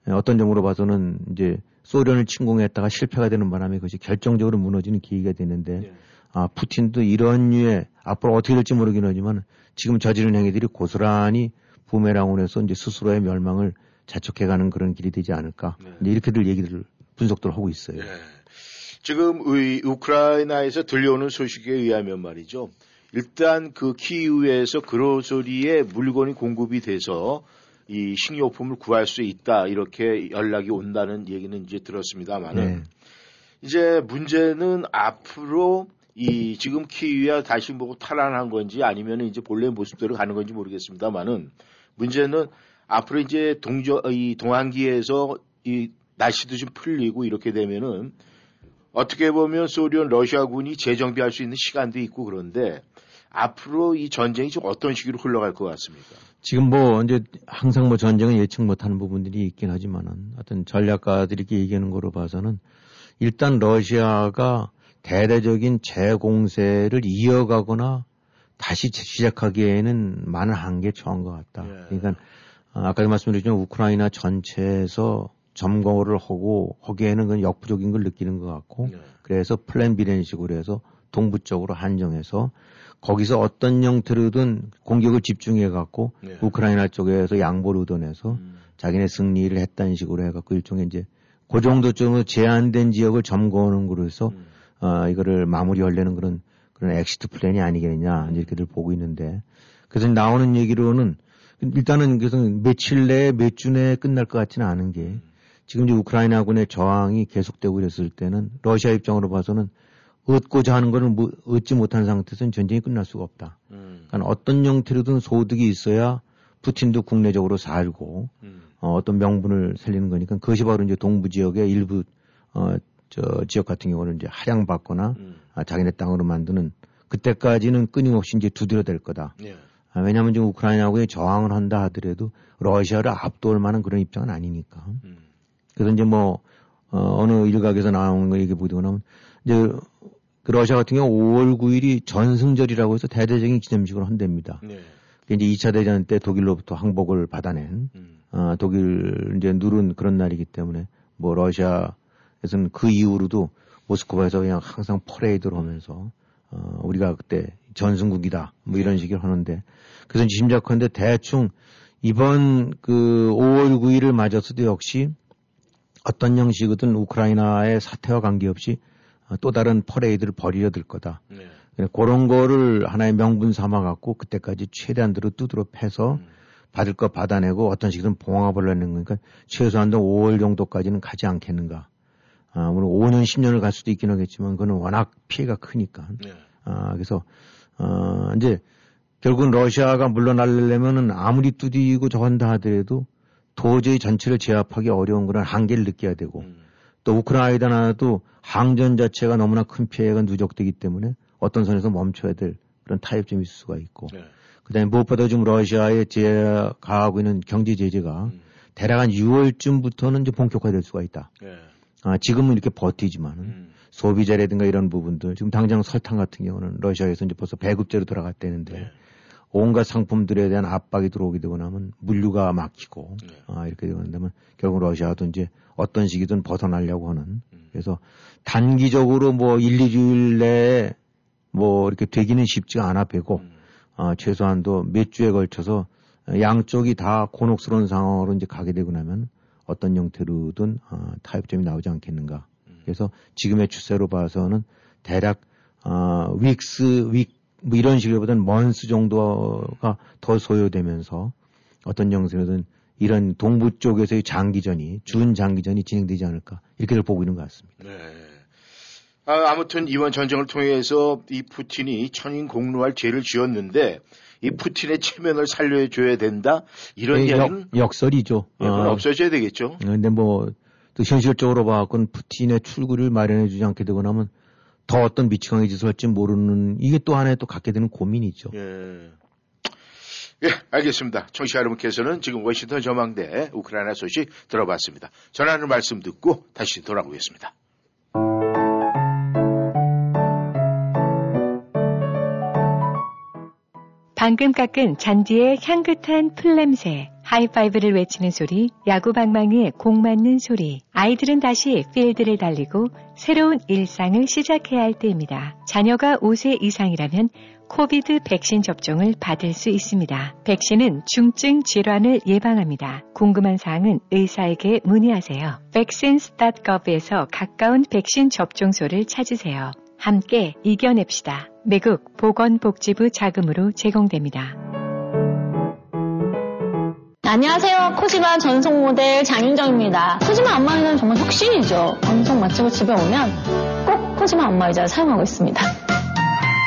어떤 점으로 봐서는 이제 소련을 침공했다가 실패가 되는 바람에 그것이 결정적으로 무너지는 계기가 되는데 예. 아, 푸틴도 이런 류의 앞으로 어떻게 될지 모르긴 하지만 지금 저지른 행위들이 고스란히 부메랑으로 해서 이제 스스로의 멸망을 자촉해가는 그런 길이 되지 않을까. 네. 이렇게들 얘기들을 분석들 하고 있어요. 예. 지금 의- 우크라이나에서 들려오는 소식에 의하면 말이죠. 일단 그 키이우에서 그로소리에 물건이 공급이 돼서 이 식료품을 구할 수 있다 이렇게 연락이 온다는 얘기는 이제 들었습니다만은 네. 이제 문제는 앞으로 이 지금 키위야 다시 뭐 탈환한 건지 아니면 이제 본래 모습대로 가는 건지 모르겠습니다만은 문제는 앞으로 이제 동저 이 동안기에서 이 날씨도 좀 풀리고 이렇게 되면은 어떻게 보면 소련 러시아군이 재정비할 수 있는 시간도 있고 그런데 앞으로 이 전쟁이 좀 어떤 식으로 흘러갈 것 같습니까? 지금 뭐 이제 항상 뭐 전쟁은 예측 못하는 부분들이 있긴 하지만은 어떤 전략가들이 얘기하는 거로 봐서는 일단 러시아가 대대적인 재공세를 이어가거나 다시 시작하기에는 많은 한계 처한 것 같다. 예. 그러니까 아까도 말씀드렸지만 우크라이나 전체에서 점거를 하고 거기에는 그 역부족인 걸 느끼는 것 같고 네. 그래서 플랜 B라는 식으로 해서 동부 쪽으로 한정해서 거기서 어떤 형태로든 공격을 집중해 갖고 네. 우크라이나 쪽에서 양보를 얻어내서 음. 자기네 승리를 했다는 식으로 해 갖고 일종의 이제 그 정도쯤으로 제한된 지역을 점거하는 거로 해서 음. 어, 이거를 마무리하려는 그런 그런 exit plan이 아니겠느냐 이렇게들 보고 있는데 그래서 나오는 얘기로는 일단은 그래서 며칠 내에 몇 주 내에 끝날 것 같지는 않은 게 음. 지금 이제 우크라이나군의 저항이 계속되고 이랬을 때는 러시아 입장으로 봐서는 얻고자 하는 거는 뭐 얻지 못한 상태에서는 전쟁이 끝날 수가 없다. 음. 그러니까 어떤 형태로든 소득이 있어야 푸틴도 국내적으로 살고 음. 어, 어떤 명분을 살리는 거니까 그것이 바로 이제 동부 지역의 일부 어, 저 지역 같은 경우는 이제 하향받거나 음. 아, 자기네 땅으로 만드는 그때까지는 끊임없이 이제 두드려 댈 거다. 예. 아, 왜냐하면 지금 우크라이나하고의 저항을 한다 하더라도 러시아를 압도할 만한 그런 입장은 아니니까. 음. 그래서 이제 뭐, 어, 어느 일각에서 나온 거 얘기 보고 나면, 이제, 그 러시아 같은 경우 5월 9일이 전승절이라고 해서 대대적인 기념식을 한답니다. 네. 이제 2차 대전 때 독일로부터 항복을 받아낸, 음. 어, 독일 이제 누른 그런 날이기 때문에, 뭐, 러시아 에서는 그 이후로도 모스크바에서 그냥 항상 퍼레이드를 하면서, 어, 우리가 그때 전승국이다. 뭐 이런 식으로 하는데, 그래서 짐작컨대 대충 이번 그 5월 9일을 맞아서도 역시 어떤 형식이든 우크라이나의 사태와 관계없이 어, 또 다른 퍼레이드를 벌이려 들 거다. 네. 그런 거를 하나의 명분 삼아 갖고 그때까지 최대한대로 두드러 패서 음. 받을 거 받아내고 어떤 식이든 봉합을 하는 거니까 최소한도 5월 정도까지는 가지 않겠는가. 아, 물론 5년, 10년을 갈 수도 있긴 하겠지만 그거는 워낙 피해가 크니까. 네. 아, 그래서, 어, 이제 결국은 러시아가 물러나려면은 아무리 뚜디고 저한다 하더라도 도저히 전체를 제압하기 어려운 그런 한계를 느껴야 되고 음. 또 우크라이나도 항전 자체가 너무나 큰 피해가 누적되기 때문에 어떤 선에서 멈춰야 될 그런 타협점이 있을 수가 있고 네. 그 다음에 무엇보다 좀 러시아에 제 가하고 있는 경제 제재가 음. 대략 한 6월쯤부터는 이제 본격화될 수가 있다. 네. 아, 지금은 이렇게 버티지만은 음. 소비자라든가 이런 부분들 지금 당장 설탕 같은 경우는 러시아에서 이제 벌써 배급제로 돌아갔다는데 네. 온갖 상품들에 대한 압박이 들어오게 되고 나면 물류가 막히고 네. 아, 이렇게 되고 나면 결국 러시아도 이제 어떤 시기든 벗어나려고 하는 음. 그래서 단기적으로 뭐 1, 2주일 내에 뭐 이렇게 되기는 쉽지가 않아 배고 음. 아, 최소한도 몇 주에 걸쳐서 양쪽이 다 곤혹스러운 상황으로 이제 가게 되고 나면 어떤 형태로든 아, 타협점이 나오지 않겠는가. 음. 그래서 지금의 추세로 봐서는 대략 아, 윅스 윅 뭐 이런 식으로보다는 먼스 정도가 더 소요되면서 어떤 형태로든 이런 동부 쪽에서의 장기전이 준 장기전이 진행되지 않을까 이렇게들 보고 있는 것 같습니다. 네. 아, 무튼 이번 전쟁을 통해서 이 푸틴이 천인 공로할 죄를 지었는데 이 푸틴의 체면을 살려줘야 된다 이런 네, 이야기는 역, 설이죠 예, 어, 없어져야 되겠죠. 그런데 뭐 또 현실적으로 봐갖고는 푸틴의 출구를 마련해주지 않게 되고 나면 더 어떤 미치광이 짓을 할지 모르는 이게 또 하나의 또 갖게 되는 고민이죠. 예. 예, 알겠습니다. 청취자 여러분께서는 지금 워싱턴 전망대 우크라이나 소식 들어봤습니다. 전하는 말씀 듣고 다시 돌아오겠습니다. 방금 깎은 잔디의 향긋한 풀냄새. 하이파이브를 외치는 소리, 야구 방망이에 공 맞는 소리. 아이들은 다시 필드를 달리고 새로운 일상을 시작해야 할 때입니다. 자녀가 5세 이상이라면 코비드 백신 접종을 받을 수 있습니다. 백신은 중증 질환을 예방합니다. 궁금한 사항은 의사에게 문의하세요. vaccines.gov에서 가까운 백신 접종소를 찾으세요. 함께 이겨냅시다. 미국 보건복지부 자금으로 제공됩니다. 안녕하세요. 코지마 전속 모델 장윤정입니다. 코지마 안마의자는 정말 혁신이죠. 방송 마치고 집에 오면 꼭 코지마 안마의자를 사용하고 있습니다.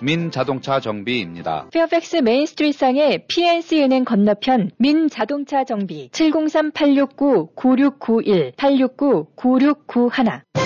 민자동차 정비입니다. 페어팩스 메인스트리트상의 PNC 은행 건너편 민자동차 정비 703-869-9691 869-9691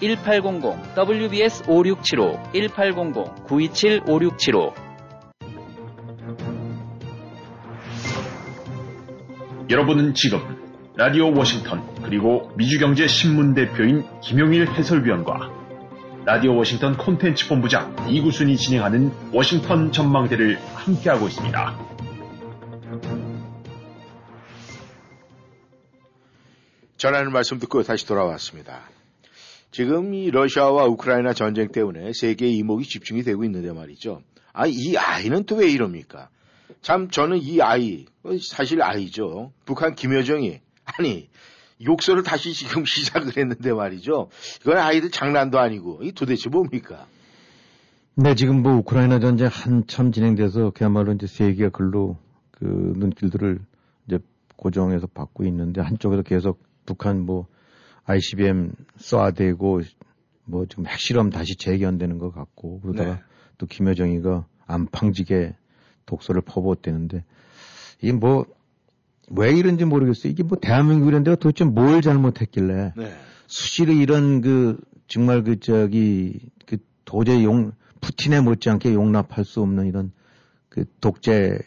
1800 WBS 5675 1800 927 5675 여러분은 지금 라디오 워싱턴 그리고 미주경제 신문 대표인 김용일 해설위원과 라디오 워싱턴 콘텐츠 본부장 이구순이 진행하는 워싱턴 전망대를 함께하고 있습니다. 전하는 말씀 듣고 다시 돌아왔습니다. 지금 이 러시아와 우크라이나 전쟁 때문에 세계의 이목이 집중이 되고 있는데 말이죠. 아, 이 아이는 또 왜 이럽니까? 참 저는 이 아이, 사실 아이죠. 북한 김여정이, 아니, 욕설을 다시 지금 시작을 했는데 말이죠. 이건 아이들 장난도 아니고, 이 도대체 뭡니까? 네, 지금 뭐 우크라이나 전쟁 한참 진행돼서 그야말로 이제 세계가 글로 그 눈길들을 이제 고정해서 받고 있는데 한쪽에서 계속 북한 뭐 ICBM 쏴대고 뭐 지금 핵실험 다시 재견되는 것 같고 그러다가 네. 또 김여정이가 안팡지게 독소를 퍼부었대는데 이게 뭐 왜 이런지 모르겠어요. 이게 뭐 대한민국이란 데가 도대체 뭘 잘못했길래 네. 수시로 이런 그 정말 그 저기 그 도저히 용 푸틴에 못지않게 용납할 수 없는 이런 그 독재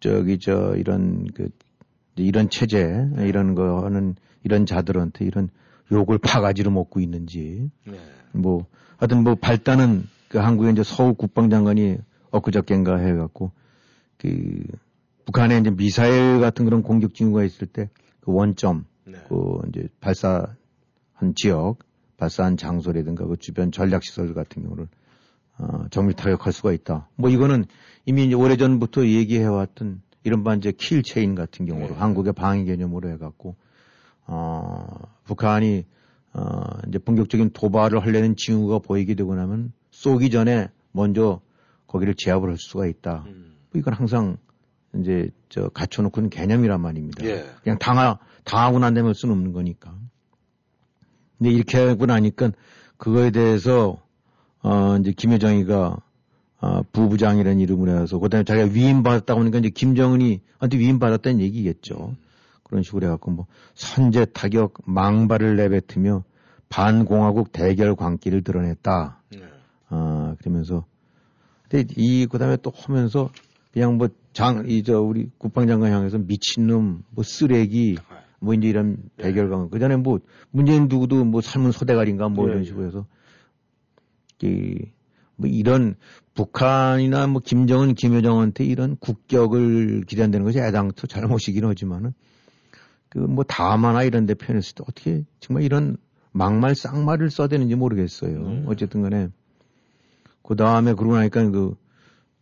저기 저 이런 그 이런 체제 이런 거는 이런 자들한테 이런 욕을 파가지로 먹고 있는지 네. 뭐 하여튼 뭐 발단은 그 한국의 이제 서욱 국방장관이 엊그저께인가 해갖고 그 북한에 이제 미사일 같은 그런 공격 징후가 있을 때 그 원점 네. 그 이제 발사한 지역 발사한 장소라든가 그 주변 전략 시설 같은 경우를 어, 정밀 타격할 수가 있다. 뭐 이거는 이미 이제 오래전부터 얘기해왔던 이른바 이제 kill chain 같은 경우로 네. 한국의 방위 개념으로 해갖고 어, 북한이 어, 이제 본격적인 도발을 하려는 징후가 보이게 되고 나면 쏘기 전에 먼저 거기를 제압을 할 수가 있다. 음. 뭐 이건 항상 이제 저 갖춰놓고는 개념이란 말입니다. 예. 그냥 당하, 당하고 난 다음에 할 수는 없는 거니까. 근데 이렇게 하고 나니까 그거에 대해서 어, 이제 김여정이가 어, 부부장이라는 이름을 해서 그다음에 자기가 위임 받았다고 하니까 이제 김정은이 한테 위임 받았다는 얘기겠죠. 그런 식으로 해갖고 뭐 선제 타격 망발을 내뱉으며 반공화국 대결 광기를 드러냈다. 네. 아 그러면서 근데 이 그다음에 또 하면서 그냥 뭐 장 이 저 우리 국방장관 향해서 미친놈 뭐 쓰레기 뭐 이제 이런 대결 광그 전에 뭐 문재인 누구도 뭐 삶은 소대가리인가 뭐 이런 네. 식으로 해서 이뭐 이런 북한이나 뭐 김정은 김여정한테 이런 국격을 기대한다는 것이 애당초 잘못이긴 하지만은 그 뭐 다마나 이런 데 표현했을 때 어떻게 정말 이런 막말 쌍말을 써야 되는지 모르겠어요. 음. 어쨌든 간에 그 다음에 그러고 나니까 그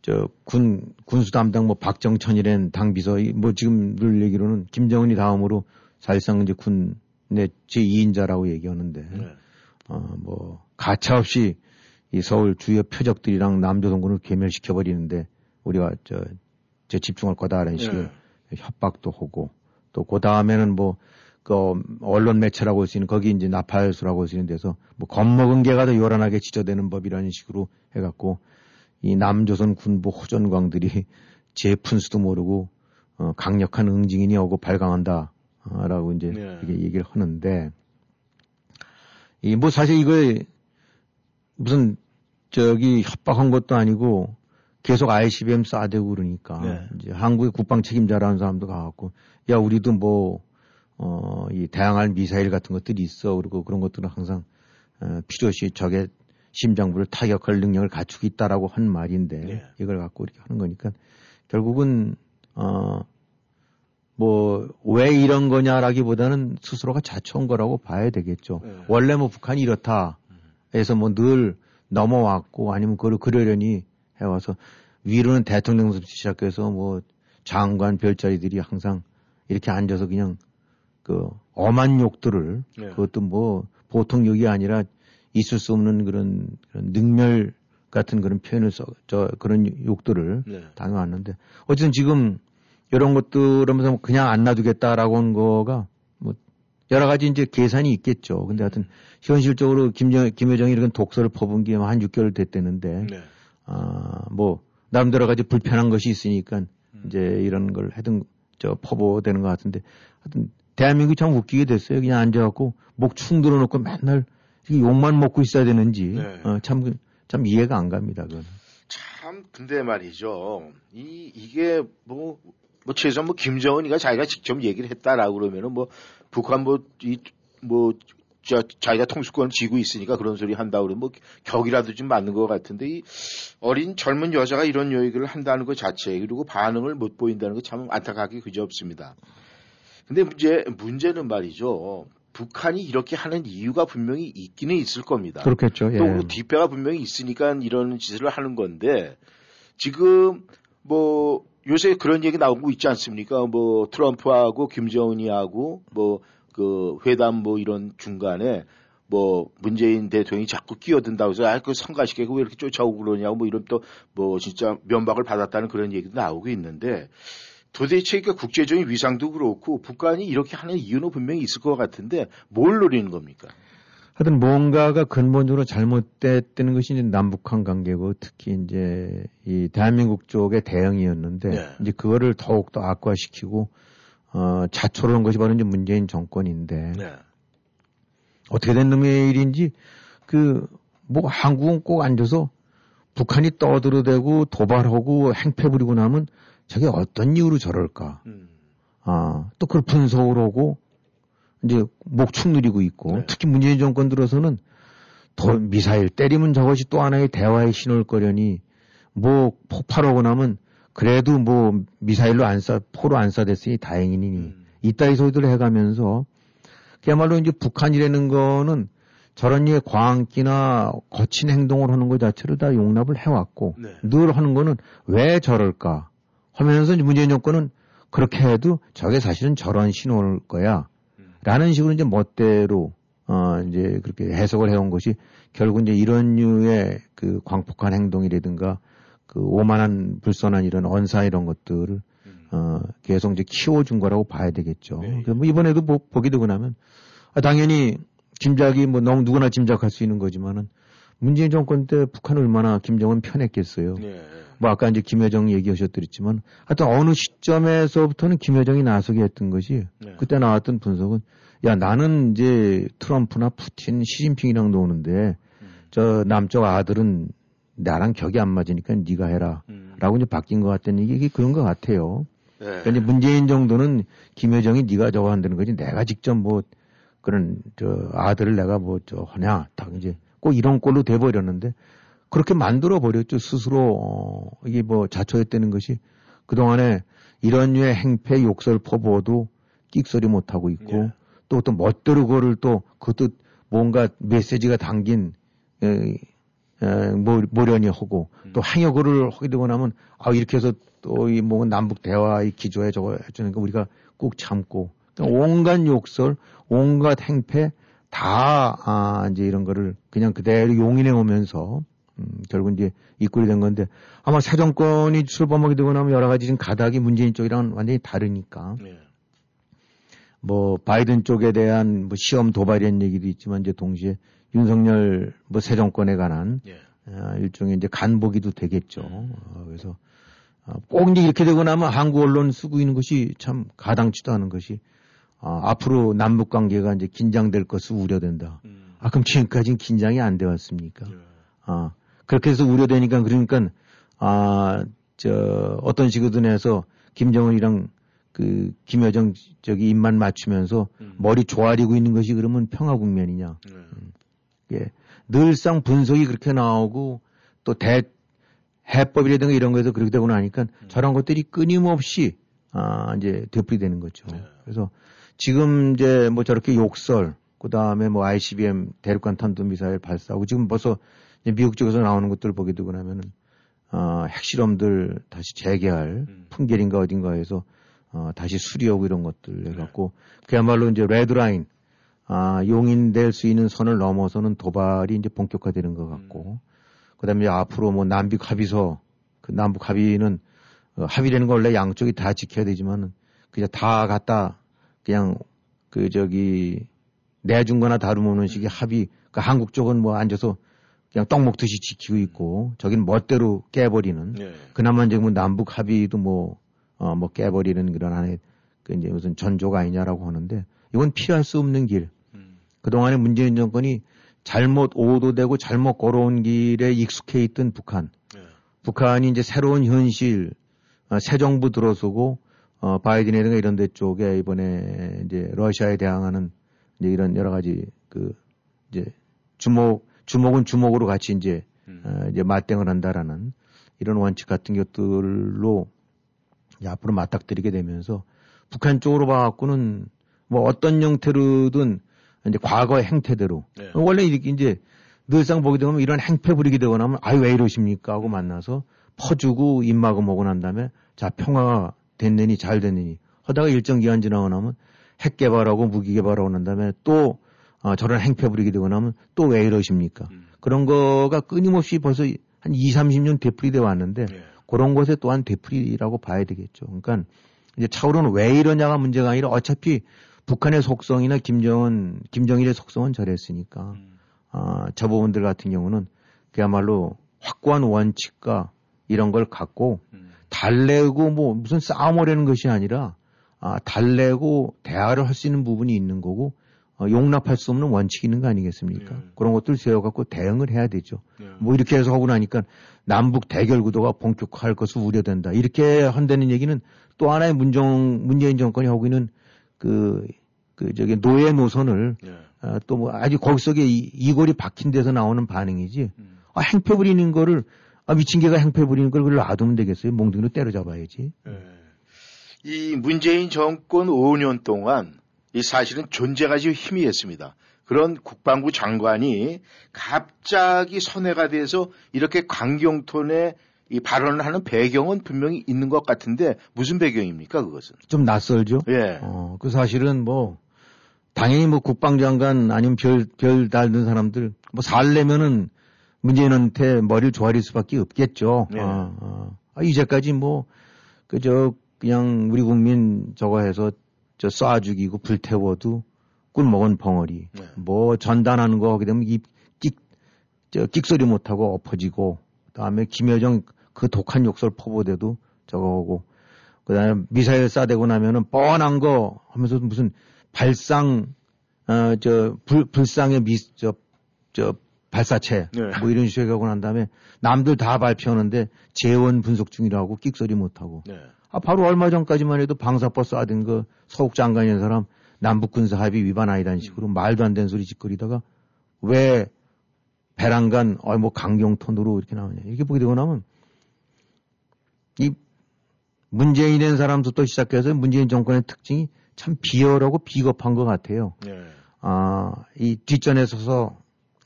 저 군 군수 담당 뭐 박정천이란 당 비서 뭐 지금 늘 얘기로는 김정은이 다음으로 사실상 이제 군 내 제2인자라고 얘기하는데 네. 어뭐 가차없이 이 서울 주요 표적들이랑 남조동군을 괴멸시켜 버리는데 우리가 저, 저 집중할 거다라는 식의 네. 협박도 하고 또 그 다음에는 뭐 그 언론 매체라고 할수 있는 거기 이제 나팔수라고 할수 있는 데서 뭐 겁먹은 개가 더 요란하게 지저대는 법이라는 식으로 해갖고 이 남조선 군부 호전광들이 제 푼수도 모르고 어, 강력한 응징인이 오고 발광한다라고 어, 이제 네. 이렇게 얘기를 하는데 이 뭐 사실 이거 무슨 저기 협박한 것도 아니고 계속 ICBM 쏴대고 그러니까 네. 이제 한국의 국방 책임자라는 사람도 가갖고 야 우리도 뭐 어, 이 다양한 미사일 같은 것들이 있어. 그리고 그런 것들은 항상 어, 필요시 적의 심장부를 타격할 능력을 갖추고 있다라고 한 말인데 네. 이걸 갖고 이렇게 하는 거니까 결국은 어, 뭐 왜 이런 거냐라기보다는 스스로가 자초한 거라고 봐야 되겠죠. 네. 원래 뭐 북한이 이렇다 해서 뭐 늘 넘어왔고 아니면 그걸 그러려니 해와서 위로는 대통령부터 시작해서 뭐 장관 별자리들이 항상 이렇게 앉아서 그냥 그 엄한 욕들을 네. 그것도 뭐 보통 욕이 아니라 있을 수 없는 그런, 그런 능멸 같은 그런 표현을 써, 저 그런 욕들을 네. 당해왔는데 어쨌든 지금 이런 것들 하면서 그냥 안 놔두겠다라고 한 거가 뭐 여러 가지 이제 계산이 있겠죠. 근데 하여튼 현실적으로 김정, 김여정이 이런 독서를 퍼본 게 한 6개월 됐대는데 네. 아, 뭐 나름대로 가지 불편한 것이 있으니까 음. 이제 이런 걸 하든 저 퍼보되는 것 같은데 하여튼 대한민국이 참 웃기게 됐어요. 그냥 앉아갖고 목 충 들어놓고 맨날 욕만 먹고 있어야 되는지 네. 어, 참, 참 이해가 안 갑니다. 그건. 참 근데 말이죠. 이 이게 뭐, 뭐 최소한 뭐 김정은이가 자기가 직접 얘기를 했다라고 그러면은 뭐 북한 뭐이뭐 저, 자기가 통수권을 쥐고 있으니까 그런 소리 한다 그러면 뭐 격이라도 좀 맞는 것 같은데 이 어린 젊은 여자가 이런 얘기를 한다는 것 자체 그리고 반응을 못 보인다는 것 참 안타깝게 그지없습니다. 근데 문제, 문제는 말이죠. 북한이 이렇게 하는 이유가 분명히 있기는 있을 겁니다. 그렇겠죠. 예. 또 뒷배가 분명히 있으니까 이런 짓을 하는 건데 지금 뭐 요새 그런 얘기 나오고 있지 않습니까? 뭐 트럼프하고 김정은이하고 뭐 그 회담 뭐 이런 중간에 뭐 문재인 대통령이 자꾸 끼어든다고 해서 아그 성가시키고 왜 이렇게 쫓아오고 그러냐고 뭐 이런 또 뭐 진짜 면박을 받았다는 그런 얘기도 나오고 있는데 도대체 그 국제적인 위상도 그렇고 북한이 이렇게 하는 이유는 분명히 있을 것 같은데 뭘 노리는 겁니까? 하여튼 뭔가가 근본적으로 잘못됐다는 것이 이제 남북한 관계고 특히 이제 이 대한민국 쪽의 대응이었는데 네. 이제 그거를 더욱더 악화시키고 어, 자초를 한 것이 바로 이제 문재인 정권인데 네. 어떻게 된 놈의 일인지 그 뭐 한국은 꼭 앉아서 북한이 떠들어대고 도발하고 행패 부리고 나면 저게 어떤 이유로 저럴까? 음. 아, 또 그걸 분석을 하고 이제 목축 누리고 있고 네. 특히 문재인 정권 들어서는 더 미사일 때리면 저것이 또 하나의 대화의 신호일 거려니 뭐 폭발하고 나면 그래도 뭐 미사일로 안 쏴, 포로 안 쏴댔으니 다행이니 음. 이따위 소리들을 해가면서 그야말로 이제 북한이라는 거는 저런 류의 광기나 거친 행동을 하는 것 자체를 다 용납을 해왔고 네. 늘 하는 거는 왜 저럴까 하면서 문재인 정권은 그렇게 해도 저게 사실은 저런 신호일 거야. 라는 식으로 이제 멋대로, 어, 이제 그렇게 해석을 해온 것이 결국 이제 이런 류의 그 광폭한 행동이라든가 그 오만한 불선한 이런 언사 이런 것들을 어, 계속 이제 키워준 거라고 봐야 되겠죠. 네. 뭐 이번에도 뭐 보게 되고 나면 아, 당연히 짐작이 뭐 너무 누구나 짐작할 수 있는 거지만은 문재인 정권 때 북한 얼마나 김정은 편했겠어요. 네. 뭐 아까 이제 김여정 얘기하셨더랬지만 하여튼 어느 시점에서부터는 김여정이 나서게 했던 것이 네. 그때 나왔던 분석은 야 나는 이제 트럼프나 푸틴 시진핑이랑 노는데 음. 저 남쪽 아들은 나랑 격이 안 맞으니까 네가 해라 음. 라고 이제 바뀐 것 같다는 얘기 그런 것 같아요. 네. 그러니까 이제 문재인 정도는 김여정이 네가 저거 한다는 거지 내가 직접 뭐 그런 저 아들을 내가 뭐 저 하냐 딱 이제 꼭 이런 꼴로 돼 버렸는데 그렇게 만들어 버렸죠 스스로 어, 이게 뭐 자초했다는 것이 그 동안에 이런 류의 행패 욕설 퍼부어도 끽소리 못 하고 있고 예. 또또 멋대로 그거를 또 그것도 뭔가 메시지가 담긴 에, 에, 모, 모련이 하고 음. 또 항역을 하게 되고 나면 아 이렇게 해서 또 이 뭐 남북 대화 의 기조에 저거 해주는 거 우리가 꾹 참고 그러니까 온갖 욕설, 온갖 행패 다 아, 이제 이런 거를 그냥 그대로 용인해 오면서 음, 결국 이제 입구이 된 건데 아마 새 정권이 출범하게 되고 나면 여러 가지 지금 가닥이 문재인 쪽이랑 완전히 다르니까 네. 뭐 바이든 쪽에 대한 뭐 시험 도발이라는 얘기도 있지만 이제 동시에 윤석열 뭐새 정권에 관한 예. 어, 일종의 이제 간보기도 되겠죠. 음. 어, 그래서 어, 꼭 이제 이렇게 되고 나면 한국 언론 쓰고 있는 것이 참 가당치도 않은 것이 어, 앞으로 남북 관계가 이제 긴장될 것을 우려된다. 음. 아 그럼 지금까지는 긴장이 안돼 왔습니까? 예. 아 그렇게 해서 우려되니까 그러니까 아저 어떤 식으로든 해서 김정은이랑 그 김여정 저기 입만 맞추면서 음. 머리 조아리고 있는 것이 그러면 평화 국면이냐. 네. 음. 예. 늘상 분석이 그렇게 나오고 또 대, 해법이라든가 이런 거에서 그렇게 되고 나니까 음. 저런 것들이 끊임없이 아, 이제 되풀이되는 거죠. 네. 그래서 지금 이제 뭐 저렇게 욕설, 그 다음에 뭐 ICBM 대륙간 탄도 미사일 발사하고 지금 벌써 미국 쪽에서 나오는 것들을 보게 되고 나면은 어, 핵실험들 다시 재개할 음. 풍계인가 어딘가에서 어, 다시 수리하고 이런 것들 해갖고 네. 그야말로 이제 레드라인 아, 용인될 수 있는 선을 넘어서는 도발이 이제 본격화되는 것 같고 음. 그다음에 앞으로 뭐 남북 합의서 그 남북 합의는 어, 합의라는 건 원래 양쪽이 다 지켜야 되지만은 그냥 다 갖다 그냥 그 저기 내준 거나 다름없는 식의 음. 합의 그 한국 쪽은 뭐 앉아서 그냥 떡 먹듯이 지키고 있고 저긴 멋대로 깨버리는 네. 그나마 이제 뭐 남북 합의도 뭐 어, 뭐 깨버리는 그런 하나의 그 이제 무슨 전조가 아니냐라고 하는데 이건 피할 수 없는 길. 음. 그동안에 문재인 정권이 잘못 오도되고 잘못 걸어온 길에 익숙해 있던 북한. 네. 북한이 이제 새로운 현실, 어, 새 정부 들어서고, 어, 바이든이든가 이런 데 쪽에 이번에 이제 러시아에 대항하는 이제 이런 여러 가지 그 이제 주목, 주목은 주목으로 같이 이제, 음. 어, 이제 맞대응을 한다라는 이런 원칙 같은 것들로 앞으로 맞닥뜨리게 되면서 북한 쪽으로 봐갖고는 뭐 어떤 형태로든 이제 과거의 행태대로 네. 원래 이렇게 이제 늘상 보게 되면 이런 행패 부리게 되고 나면 아유 왜 이러십니까 하고 만나서 퍼주고 입마고 먹고 난 다음에 자 평화가 됐느니 잘 됐느니 하다가 일정 기간 지나고 나면 핵 개발하고 무기 개발하고 난 다음에 또 어, 저런 행패 부리게 되고 나면 또 왜 이러십니까 음. 그런 거가 끊임없이 벌써 한 2, 30년 되풀이돼 왔는데 네. 그런 것에 또한 되풀이라고 봐야 되겠죠. 그러니까 이제 차후로는 왜 이러냐가 문제가 아니라 어차피 북한의 속성이나 김정은, 김정일의 속성은 저랬으니까, 음. 아, 저 부분들 같은 경우는 그야말로 확고한 원칙과 이런 걸 갖고 음. 달래고 뭐 무슨 싸움하려는 것이 아니라 아, 달래고 대화를 할 수 있는 부분이 있는 거고 어, 용납할 수 없는 원칙이 있는 거 아니겠습니까? 네. 그런 것들 세워갖고 대응을 해야 되죠. 네. 뭐 이렇게 해서 하고 나니까 남북 대결 구도가 본격화할 것을 우려된다. 이렇게 한다는 얘기는 또 하나의 문정, 문재인 정권이 하고 있는 그, 그, 저기 노예 노선을 네. 어, 또뭐 아주 거기 속에 이, 이골이 박힌 데서 나오는 반응이지. 음. 아, 행패 부리는 거를 아, 미친 개가 행패 부리는 걸 그걸 놔두면 되겠어요. 몽둥이로 때려잡아야지. 네. 이 문재인 정권 5년 동안 이 사실은 존재가 지금 희미했습니다. 그런 국방부 장관이 갑자기 선회가 돼서 이렇게 강경톤의 이 발언을 하는 배경은 분명히 있는 것 같은데 무슨 배경입니까 그것은? 좀 낯설죠. 예. 어, 그 사실은 뭐 당연히 뭐 국방장관 아니면 별 별 달는 사람들 뭐 살려면은 문재인한테 머리를 조아릴 수밖에 없겠죠. 예. 어, 어. 아, 이제까지 뭐 그저 그냥 우리 국민 저거 해서 저 쏴 죽이고 불태워도 꿀 먹은 벙어리. 네. 뭐 전단하는 거 하게 되면 입, 끽, 저, 끽소리 못하고 엎어지고, 그 다음에 김여정 그 독한 욕설 퍼부대도 저거 하고, 그 다음에 미사일 쏴대고 나면은 뻔한 거 하면서 무슨 발상, 어, 저, 불, 불상의 미, 저, 저, 발사체. 네. 뭐 이런 식으로 하고 난 다음에 남들 다 발표하는데 재원 분석 중이라고 끽소리 못 하고. 네. 아, 바로 얼마 전까지만 해도 방사버스 아든 그 서욱 장관이라는 사람 남북 군사 합의 위반 아니다는 식으로 음. 말도 안 되는 소리 짓거리다가 왜 배란간 어뭐 강경 톤으로 이렇게 나오냐 이렇게 보게 되고 나면 이 문재인이라는 사람부터 시작해서 문재인 정권의 특징이 참 비열하고 비겁한 것 같아요. 네. 아, 이 뒷전에 서서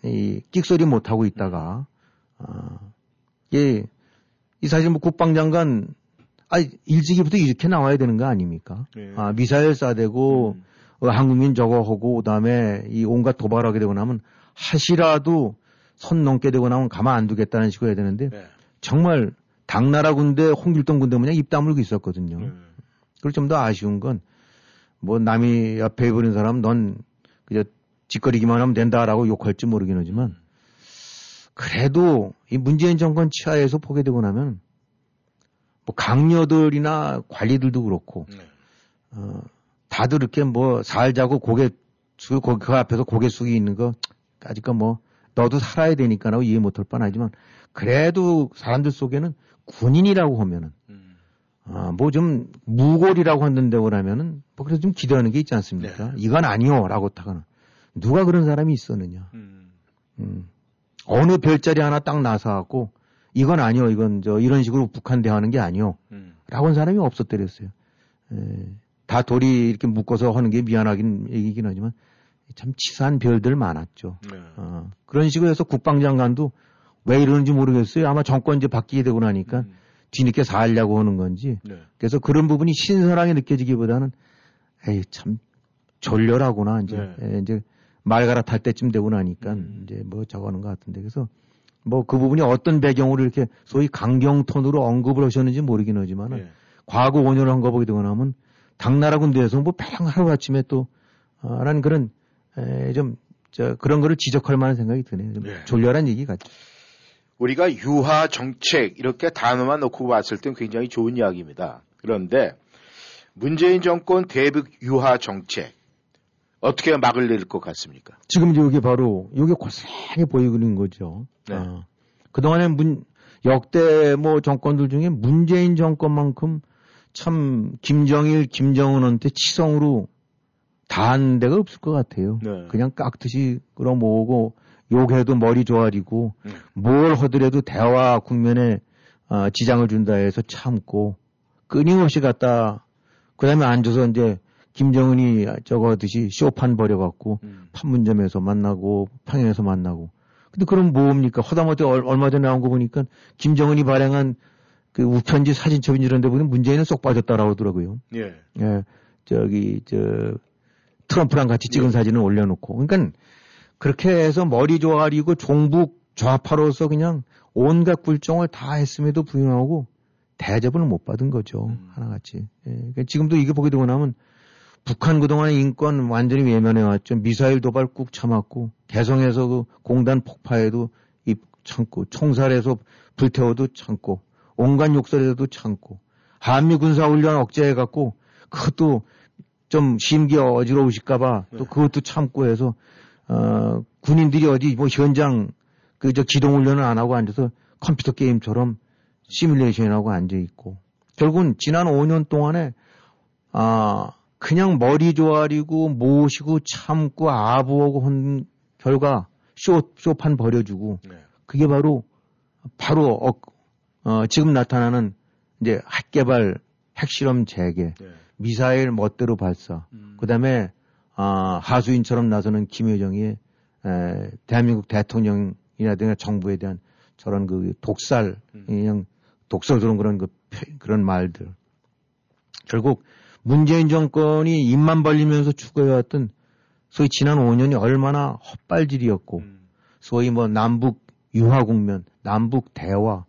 이 끽소리 못 하고 있다가 아, 예, 이 사실 뭐 국방장관 아 일찍이부터 이렇게 나와야 되는 거 아닙니까? 네. 아 미사일 쏴대고 음. 어, 한국민 저거 하고 그다음에 이 온갖 도발하게 되고 나면 하시라도 선 넘게 되고 나면 가만 안 두겠다는 식으로 해야 되는데 네. 정말 당나라 군대 홍길동 군대 모양 입 다물고 있었거든요. 음. 그리고 좀 더 아쉬운 건 뭐 남이 옆에 버린 사람 넌 그저 짓거리기만 하면 된다라고 욕할지 모르긴 하지만 그래도 이 문재인 정권 치하에서 보게 되고 나면 뭐 강요들이나 관리들도 그렇고 네. 어 다들 이렇게 뭐 살자고 고개 숙 그, 그 앞에서 고개 숙이 있는 거 까짓거 뭐 너도 살아야 되니까라고 이해 못할 뻔하지만 그래도 사람들 속에는 군인이라고 하면은 아, 뭐 좀 무골이라고 한다고 하면은 뭐 그래서 좀 기대하는 게 있지 않습니까? 이건 아니요라고 타가는 누가 그런 사람이 있었느냐? 음. 어느 별자리 하나 딱 나서 갖고 이건 아니요, 이건 저 이런 식으로 북한 대하는 게 아니요. 라고 한 사람이 없었더랬어요. 에, 다 돌이 이렇게 묶어서 하는 게 미안하긴 얘기긴 하지만 참 치사한 별들 많았죠. 어, 그런 식으로 해서 국방장관도 왜 이러는지 모르겠어요. 아마 정권 이제 바뀌게 되고 나니까 뒤늦게 살려고 하는 건지. 그래서 그런 부분이 신선하게 느껴지기보다는 에이 참 졸렬하구나 이제 에, 이제 말 갈아탈 때쯤 되고 나니까 이제 뭐 저거는 것 같은데 그래서 뭐 그 부분이 어떤 배경으로 이렇게 소위 강경 톤으로 언급을 하셨는지 모르긴 하지만은 과거 5년을 한거 보게 되고 나면 당나라 군대에서 뭐 배랑 하루아침에 또 어, 라는 그런 에, 좀 저, 그런 거를 지적할 만한 생각이 드네요. 좀 졸렬한 얘기 같죠. 우리가 유화 정책 이렇게 단어만 놓고 봤을 땐 굉장히 좋은 이야기입니다. 그런데 문재인 정권 대북 유화 정책 어떻게 막을 낼것 같습니까? 지금 이게 바로 이게 고스란히 보이고 있는 거죠. 어. 그동안에 문 역대 뭐 정권들 중에 문재인 정권만큼 참 김정일, 김정은한테 치성으로 다한 데가 없을 것 같아요. 그냥 깍듯이 끌어모으고 욕해도 머리 조아리고 뭘 하더라도 대화 국면에 어, 지장을 준다 해서 참고 끊임없이 갔다 그다음에 앉아서 이제 김정은이 저거 하듯이 쇼판 벌여갖고 판문점에서 만나고 평양에서 만나고 근데 그럼 뭡니까 허다못해 얼- 얼마 전에 나온 거 보니까 김정은이 발행한 그 우편지 사진첩인 이런 데 보면 문재인은 쏙 빠졌다라고 하더라고요. 예. 예, 저기, 저, 트럼프랑 같이 찍은 사진을 올려놓고. 그러니까 그렇게 해서 머리 조아리고 종북 좌파로서 그냥 온갖 굴종을 다 했음에도 불구하고 대접을 못 받은 거죠. 하나같이. 예, 그러니까 지금도 이게 보게 되고 나면 북한 그동안 인권 완전히 외면해왔죠. 미사일 도발 꾹 참았고, 개성에서 그 공단 폭파에도 입 참고, 총살에서 불태워도 참고, 온갖 욕설에도 참고, 한미 군사훈련 억제해갖고, 그것도 좀 심기 어지러우실까봐 또 그것도 참고 해서, 어, 군인들이 어디 뭐 현장 그 저 기동훈련을 안 하고 앉아서 컴퓨터 게임처럼 시뮬레이션하고 앉아 있고, 결국은 지난 5년 동안에, 아, 그냥 머리 조아리고 모시고 참고 아부하고 한 결과 쇼, 쇼판 버려주고 그게 바로 바로 어, 어, 지금 나타나는 이제 핵개발 핵실험 재개 미사일 멋대로 발사 그다음에 아, 하수인처럼 나서는 김여정의 에, 대한민국 대통령이라든가 정부에 대한 저런 그 독살 그냥 독설스러운 그런 그 표- 그런 말들. 결국 문재인 정권이 입만 벌리면서 추구해왔던 소위 지난 5년이 얼마나 헛발질이었고 소위 뭐 남북 유화 국면, 남북 대화,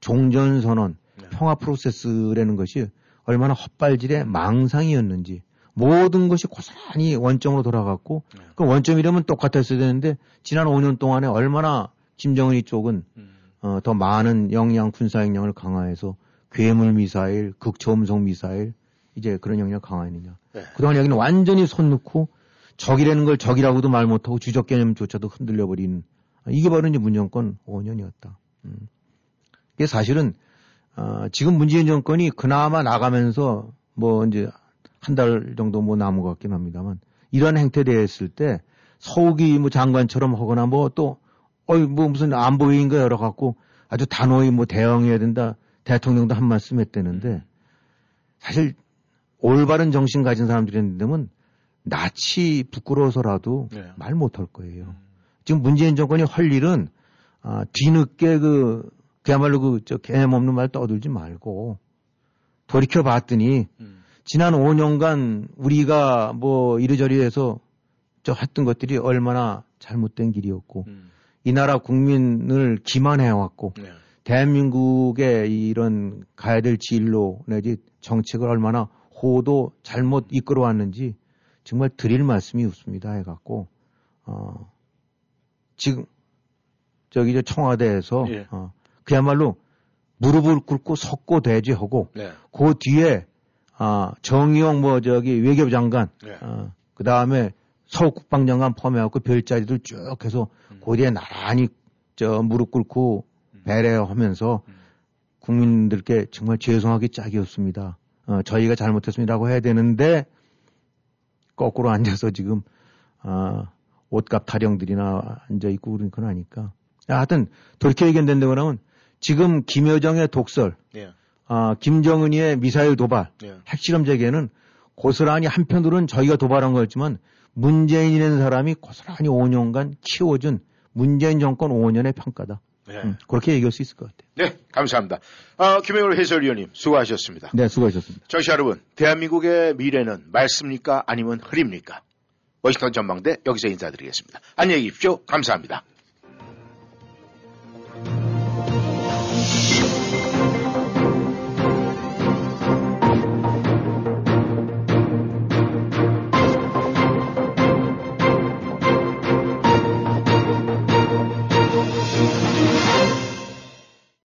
종전 선언, 평화 프로세스라는 것이 얼마나 헛발질의 망상이었는지 모든 것이 고스란히 원점으로 돌아갔고 그 원점이라면 똑같았어야 되는데 지난 5년 동안에 얼마나 김정은이 쪽은 어, 더 많은 영양 군사 역량을 강화해서 괴물 미사일, 극초음속 미사일 이제 그런 역량 강화했느냐. 그동안 여기는 완전히 손 놓고 적이라는 걸 적이라고도 말 못하고 주적 개념조차도 흔들려 버린 이게 바로 이제 문정권 5년이었다. 음. 이게 사실은 어, 지금 문재인 정권이 그나마 나가면서 뭐 이제 한 달 정도 뭐 남은 것 같긴 합니다만 이런 행태 대했을 때 서욱이 뭐 장관처럼 하거나 뭐 또 어이 뭐 무슨 안보위인가 열어 갖고 아주 단호히 뭐 대응해야 된다 대통령도 한 말씀 했다는데 사실 올바른 정신 가진 사람들이었는데면 낯이 부끄러워서라도 네. 말 못할 거예요. 지금 문재인 정권이 할 일은 아, 뒤늦게 그 그야말로 그저 개념 없는 말 떠들지 말고 돌이켜 봤더니 지난 5년간 우리가 뭐 이리저리 해서 저 했던 것들이 얼마나 잘못된 길이었고 이 나라 국민을 기만해 왔고 네. 대한민국의 이런 가야 될 진로 내지 정책을 얼마나 호도 잘못 이끌어 왔는지 정말 드릴 말씀이 없습니다 해갖고 어 지금 저기 저 청와대에서 예. 어, 그야말로 무릎을 꿇고 석고 대지하고 네. 그 뒤에 아 정의용 뭐 저기 외교장관 네. 어, 그 다음에 서욱 국방장관 포함해갖고 별자리들 쭉 해서 음. 그 뒤에 나란히 저 무릎 꿇고 배려하면서 음. 국민들께 정말 죄송하기 짝이 없습니다. 어, 저희가 잘못했습니다라고 해야 되는데 거꾸로 앉아서 지금 아, 옷값 타령들이나 앉아 있고 그런 건 아니까. 야, 하여튼 돌이켜 얘기한다고 그러면 지금 김여정의 독설, 예. 아, 김정은이의 미사일 도발, 예. 핵실험 재개는 고스란히 한편으로는 저희가 도발한 거였지만 문재인이라는 사람이 고스란히 5년간 키워준 문재인 정권 5년의 평가다. 네. 음, 그렇게 얘기할 수 있을 것 같아요. 네, 감사합니다. 아, 김영울 해설위원님 수고하셨습니다. 네, 수고하셨습니다. 청취자 여러분, 대한민국의 미래는 맑습니까? 아니면 흐립니까? 워싱턴 전망대 여기서 인사드리겠습니다. 안녕히 계십시오. 감사합니다.